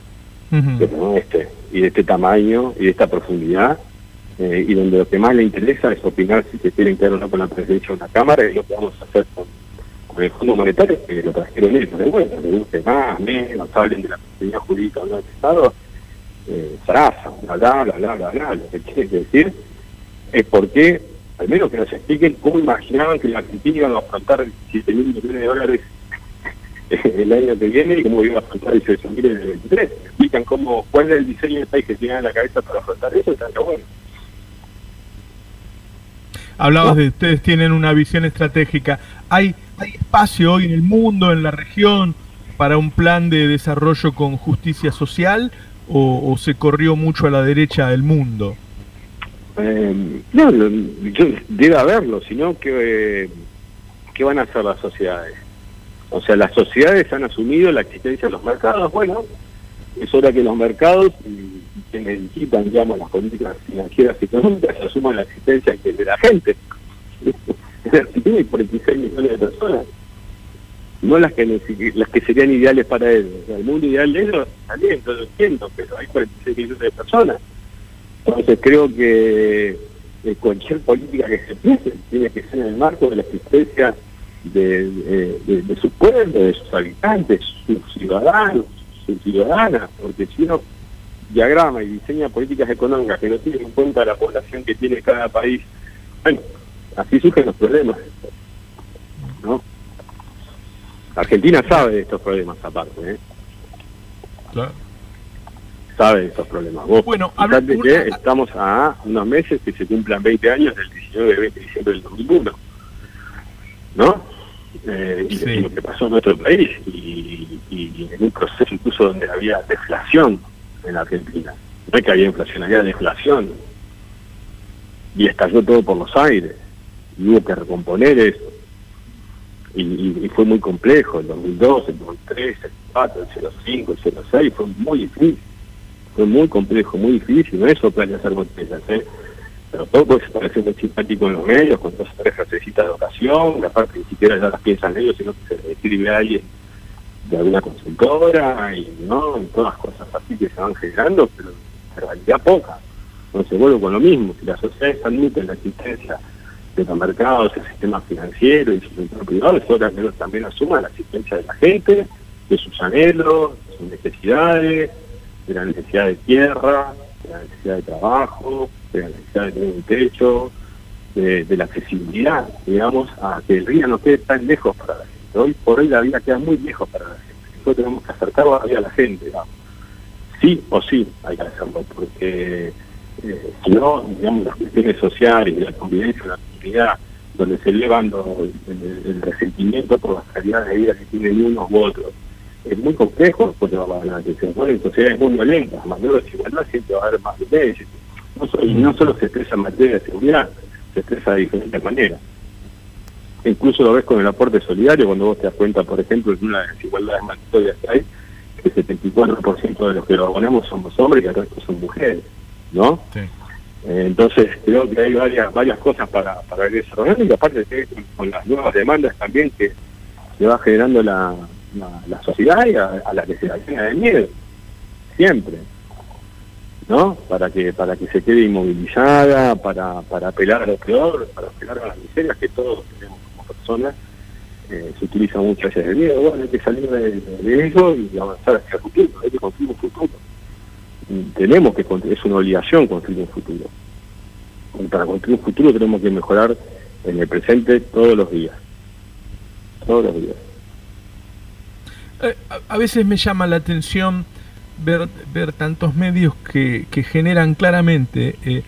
Pero no este, y de este tamaño y de esta profundidad, eh, y donde lo que más le interesa es opinar si se quieren quedar o no con la presencia de una Cámara, y lo que vamos a hacer con, el Fondo Monetario, que lo trajeron ellos de vuelta, le guste más, menos, hablen de la personalidad jurídica del Estado, eh, zaraza, bla, bla, bla, bla, bla, lo que quiere decir es porque, al menos que nos expliquen cómo imaginaban que la Argentina iba a afrontar 17 mil millones de dólares el año que viene y cómo iba a afrontar 18 mil en el 23. Explican cómo, cuál es el diseño del país que tienen en la cabeza para afrontar eso, está bueno. Hablabas de ustedes tienen una visión estratégica. ¿Hay, ¿Hay espacio hoy en el mundo, en la región, para un plan de desarrollo con justicia social o, se corrió mucho a la derecha del mundo? Eh, no, debe haberlo, sino que, ¿qué van a hacer las sociedades? O sea, las sociedades han asumido la existencia de los mercados. Bueno, es hora que los mercados que necesitan, digamos, las políticas financieras y económicas asuman la existencia de la gente. Argentina hay 46 millones de personas, no las que las que serían ideales para ellos. el mundo ideal de ellos también, yo lo entiendo, pero hay 46 millones de personas. Entonces creo que cualquier política que se piense tiene que ser en el marco de la existencia de, de, su pueblo, de sus habitantes, sus ciudadanos, sus ciudadanas, porque si uno diagrama y diseña políticas económicas que no tienen en cuenta la población que tiene cada país, bueno, así surgen los problemas. ¿no? Argentina sabe de estos problemas aparte, ¿eh? Claro. Sabe de estos problemas. Vos bueno, fíjate que estamos a unos meses que se cumplan 20 años del 19 de diciembre del 2001. ¿No? eh, y, lo que pasó en nuestro país y, en un proceso incluso donde había deflación en Argentina. No es que había inflación, había deflación. Y estalló todo por los aires. Y hubo que recomponer eso. Y, fue muy complejo, el 2002, el 2003, el 2004, el 05, el 06, fue muy difícil. Fue muy complejo, muy difícil, no es soplar hacer botellas, ¿eh? pero todo se parece muy simpático en los medios, con dos o tres frasecitas de ocasión, la parte ni siquiera ya las piensan ellos, sino que se le escribe a alguien de alguna consultora, y no, y todas cosas así que se van generando, pero realidad poca. Entonces vuelvo con lo mismo, si las sociedades admiten la existencia de los mercados, el sistema financiero y su sector privado, es también asuman la existencia de la gente, de sus anhelos, de sus necesidades, de la necesidad de tierra, de la necesidad de trabajo, de la necesidad de tener un techo, de, la accesibilidad, digamos, a que el río no quede tan lejos para la gente. Hoy por hoy la vida queda muy lejos para la gente. Nosotros tenemos que acercarlo a la gente, digamos. Sí o sí hay que hacerlo, porque eh, si no, digamos, las cuestiones sociales la convivencia, la comunidad, donde se elevan el, resentimiento por las calidades de vida que tienen unos u otros, es muy complejo porque va a haber la atención. en sociedades muy violentas, mayor desigualdad siempre va a haber más violencia, no y no solo se expresa en materia de seguridad, se expresa de diferentes maneras. Incluso lo ves con el aporte solidario, cuando vos te das cuenta, por ejemplo, de una de las desigualdades que hay, que el 74% de los que lo abonamos somos hombres y el resto son mujeres, ¿no? Eh, entonces creo que hay varias varias cosas para, para ir desarrollando y aparte que con las nuevas demandas también que se va generando la, la, sociedad y a, la que se la llena de miedo, siempre. ¿no? Para que para que se quede inmovilizada, para, para apelar a lo peor, para apelar a las miserias que todos tenemos personas. Eh, se utiliza muchas veces el miedo, bueno, hay que salir de, eso y avanzar hacia el futuro, hay que construir un futuro. Tenemos que es una obligación construir un futuro. Para construir un futuro tenemos que mejorar en el presente todos los días. Todos los días. Eh, a veces me llama la atención ver, ver tantos medios que, que generan claramente eh,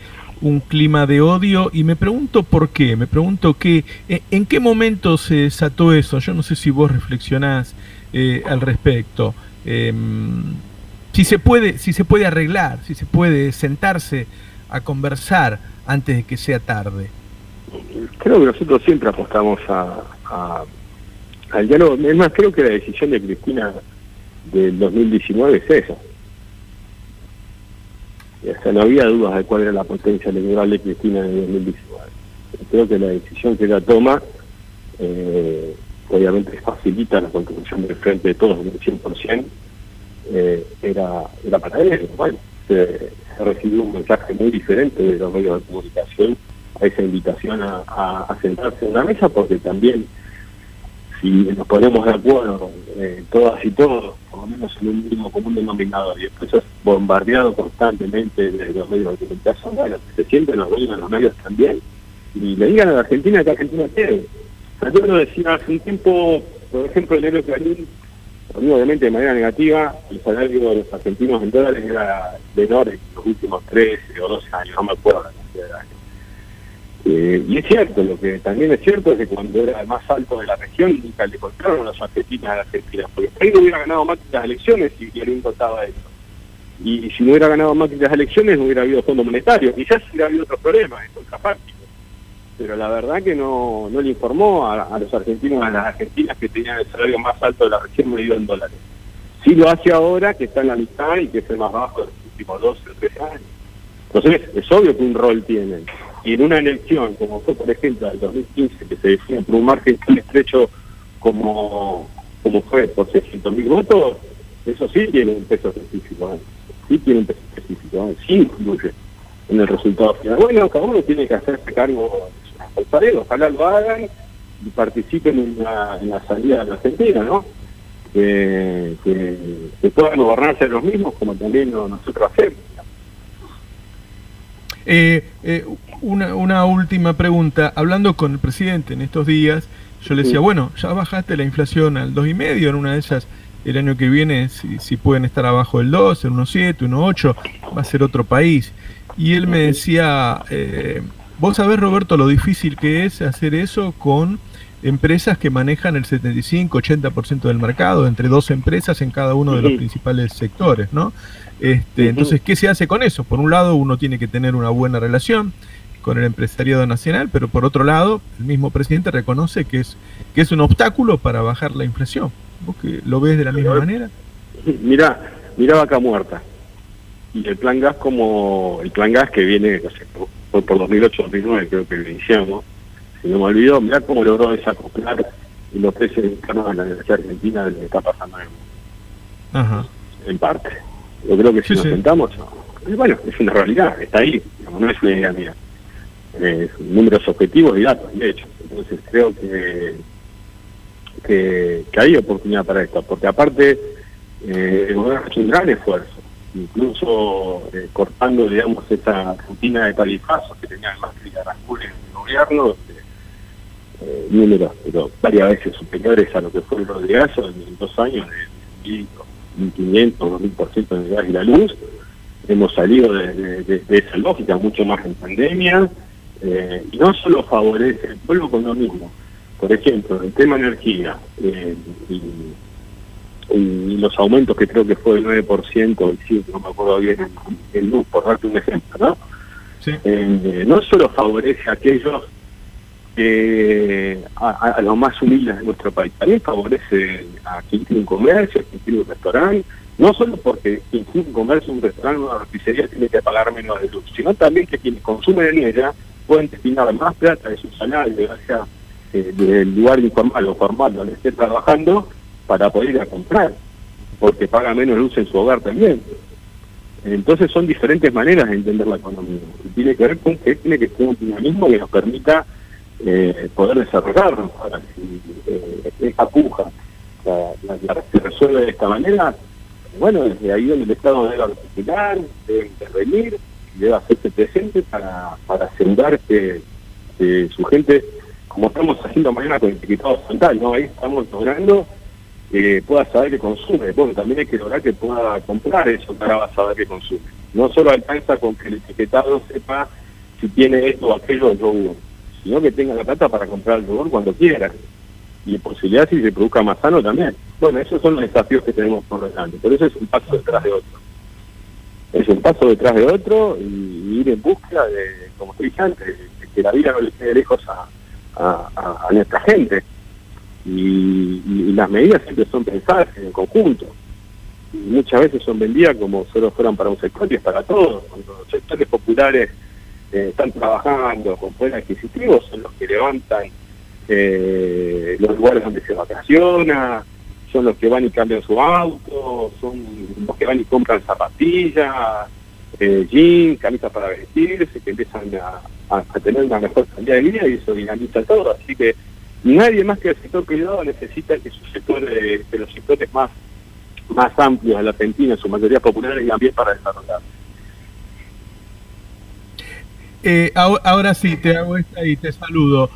un clima de odio y me pregunto por qué, me pregunto qué, eh, en qué momento se desató eso, yo no sé si vos reflexionás eh, al respecto, em, si se puede, si se puede arreglar, si se puede sentarse a conversar antes de que sea tarde. Creo que nosotros siempre apostamos a, al diálogo, es más, creo que la decisión de Cristina del 2019 es esa o sea, no había dudas de cuál era la potencia electoral de Cristina en el 2019. Creo que la decisión que ella toma, eh, obviamente facilita la contribución del frente de todos en el 100%, eh, era, era para él. Bueno, se, recibió un mensaje muy diferente de los medios de comunicación a esa invitación a, sentarse en una mesa, porque también si nos ponemos de acuerdo eh, todas y todos, por lo menos en un mínimo común denominador, y después es bombardeado constantemente desde los medios de comunicación, bueno, se sienten los en los medios también, y le digan a la Argentina que Argentina quiere. Yo lo decía hace un tiempo, por ejemplo, el negro Clarín, obviamente de manera negativa, el salario de los argentinos en dólares era menor en los últimos 13 o 12 años, no me acuerdo la cantidad de años. Eh, y es cierto, lo que también es cierto es que cuando era el más alto de la región nunca le contaron a los argentinos a la Argentina, porque ahí no hubiera ganado Macri las elecciones y él contaba eso. Y si no hubiera ganado Macri las elecciones no hubiera habido fondo monetario, quizás hubiera habido otros problemas en contrapáctico. Pero la verdad que no, no le informó a, los argentinos, a las argentinas que tenían el salario más alto de la región medido en dólares. Sí lo hace ahora, que está en la mitad y que es el más bajo de los últimos 12 o 13 años. Entonces es obvio que un rol tienen y en una elección, como fue por ejemplo el 2015, que se define por un margen tan estrecho como, como fue por 600.000 votos, eso sí tiene un peso específico, ¿eh? Sí tiene un peso específico, sí influye en el resultado final. Bueno, cada uno tiene que hacerse cargo sus pared, ojalá lo hagan y participen en la, en la salida de la Argentina, ¿no? Que, que, puedan gobernarse los mismos como también nosotros hacemos. Eh, eh, una, una, última pregunta. Hablando con el presidente en estos días, yo le decía, bueno, ya bajaste la inflación al 2,5, en una de esas el año que viene, si, si pueden estar abajo del 2, en 1,7, 1,8, va a ser otro país. Y él me decía, eh, vos sabés, Roberto, lo difícil que es hacer eso con empresas que manejan el 75-80% del mercado, entre dos empresas en cada uno de los principales sectores, ¿no? Este, entonces, ¿qué se hace con eso? Por un lado, uno tiene que tener una buena relación con el empresariado nacional, pero por otro lado, el mismo presidente reconoce que es, que es un obstáculo para bajar la inflación. ¿Vos que lo ves de la misma manera? Mira, mira vaca muerta. Y el plan gas como el plan gas que viene, no sé, por, por 2008-2009 creo que lo iniciamos, si no me olvido, mira cómo logró desacoplar los precios internos de la energía argentina de lo que está pasando en el mundo. Ajá. En parte. Yo creo que si nos sentamos, bueno, es una realidad, está ahí, no es una idea mía. números objetivos y datos, de hecho. Entonces creo que, que, hay oportunidad para esto, porque aparte eh, hecho un gran esfuerzo, incluso eh, cortando, digamos, esa rutina de tarifazos que tenía el Macri de en el gobierno, eh, números pero varias veces superiores a lo que fue el Rodrigazo en dos años de 1.500 o 2.000% en el gas y la luz. Hemos salido de, esa lógica mucho más en pandemia eh, y no solo favorece el pueblo con lo mismo. Por ejemplo, el tema energía eh, y, los aumentos que creo que fue del 9%, y sí, no me acuerdo bien, en, luz, por darte un ejemplo, ¿no? Eh, no solo favorece a aquellos a, a, los más humildes de nuestro país. También favorece a quien tiene un comercio, a quien tiene un restaurante, no solo porque quien tiene un comercio, un restaurante, una roticería tiene que pagar menos de luz, sino también que quienes consumen en ella pueden destinar más plata de su salario, eh, del lugar informal o formal donde esté trabajando, para poder ir a comprar, porque paga menos luz en su hogar también. Entonces son diferentes maneras de entender la economía. Tiene que ver con que tiene que ser un dinamismo que nos permita eh, poder desarrollarnos. Ahora, si eh, esta puja la, se resuelve de esta manera, bueno, desde ahí donde el Estado debe articular, debe intervenir, debe hacerse presente para, para asegurar que, su gente, como estamos haciendo mañana con el etiquetado frontal, ¿no? Ahí estamos logrando que pueda saber que consume. Bueno, también hay que lograr que pueda comprar eso para saber que consume. No solo alcanza con que el etiquetado sepa si tiene esto o aquello el yogur, sino que tenga la plata para comprar el yogur cuando quiera. Y posibilidad si se produzca más sano también. Bueno, esos son los desafíos que tenemos por delante. Por eso es un paso detrás de otro. Es un paso detrás de otro y, ir en busca de, como te dije antes, que la vida no le quede lejos a, nuestra gente. Y, las medidas siempre son pensadas en el conjunto. Y muchas veces son vendidas como solo fueran para un sector y es para todos. Cuando los sectores populares eh, están trabajando con poder adquisitivo son los que levantan eh, los lugares donde se vacaciona, son los que van y cambian su auto, son los que van y compran zapatillas, eh, jeans, camisas para vestirse, que empiezan a, tener una mejor calidad de vida y eso dinamiza todo. Así que nadie más que el sector privado necesita que sus sectores, que los sectores más más amplios de la Argentina, en su mayoría populares, y también para desarrollar. Eh, ahora sí, te hago esta y te saludo.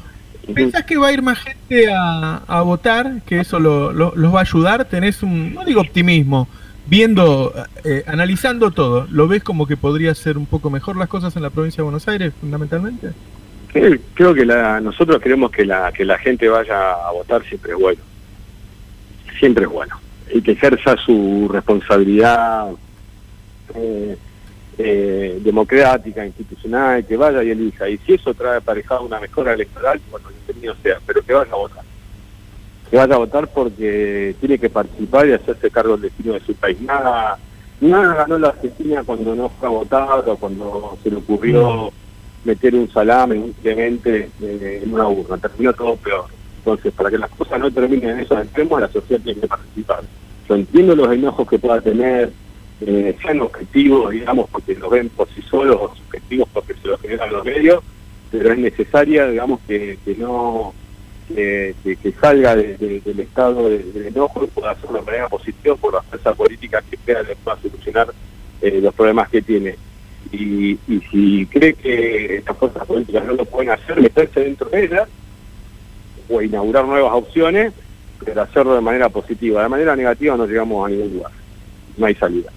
¿Pensás que va a ir más gente a, votar? ¿Que eso lo, los va a ayudar? ¿Tenés un, no digo optimismo, viendo, eh, analizando todo, ¿lo ves como que podría ser un poco mejor las cosas en la provincia de Buenos Aires, fundamentalmente? creo que la, nosotros queremos que la, que la gente vaya a votar siempre es bueno. Siempre es bueno. Y que ejerza su responsabilidad eh, eh, democrática, institucional, que vaya y elija. Y si eso trae aparejado una mejora electoral, bueno, bienvenido sea, pero que vaya a votar que vaya a votar porque tiene que participar y hacerse cargo del destino de su país. Nada, nada ganó la Argentina cuando no fue a votar o cuando se le ocurrió meter un salame, un clemente eh, en una urna. Terminó todo peor. Entonces, para que las cosas no terminen en esos extremos, la sociedad tiene que participar. Yo entiendo los enojos que pueda tener, eh, sean objetivos, digamos, porque los ven por sí solos, o subjetivos porque se los generan los medios, pero es necesaria, digamos, que no que, salga del estado del enojo y pueda hacerlo de manera positiva por la fuerza política que crea que pueda solucionar eh, los problemas que tiene. Y, si cree que estas fuerzas políticas no lo pueden hacer, meterse dentro de ellas o inaugurar nuevas opciones, pero hacerlo de manera positiva. De manera negativa no llegamos a ningún lugar. No hay salida.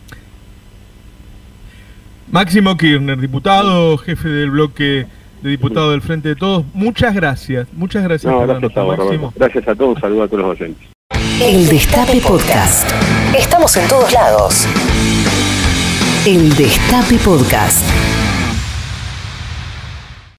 Máximo Kirchner, diputado, jefe del bloque de diputado del Frente de Todos. Muchas gracias, muchas gracias. gracias, a gracias a todos, saludos a todos los oyentes. El Destape Podcast. Estamos en todos lados. El Destape Podcast.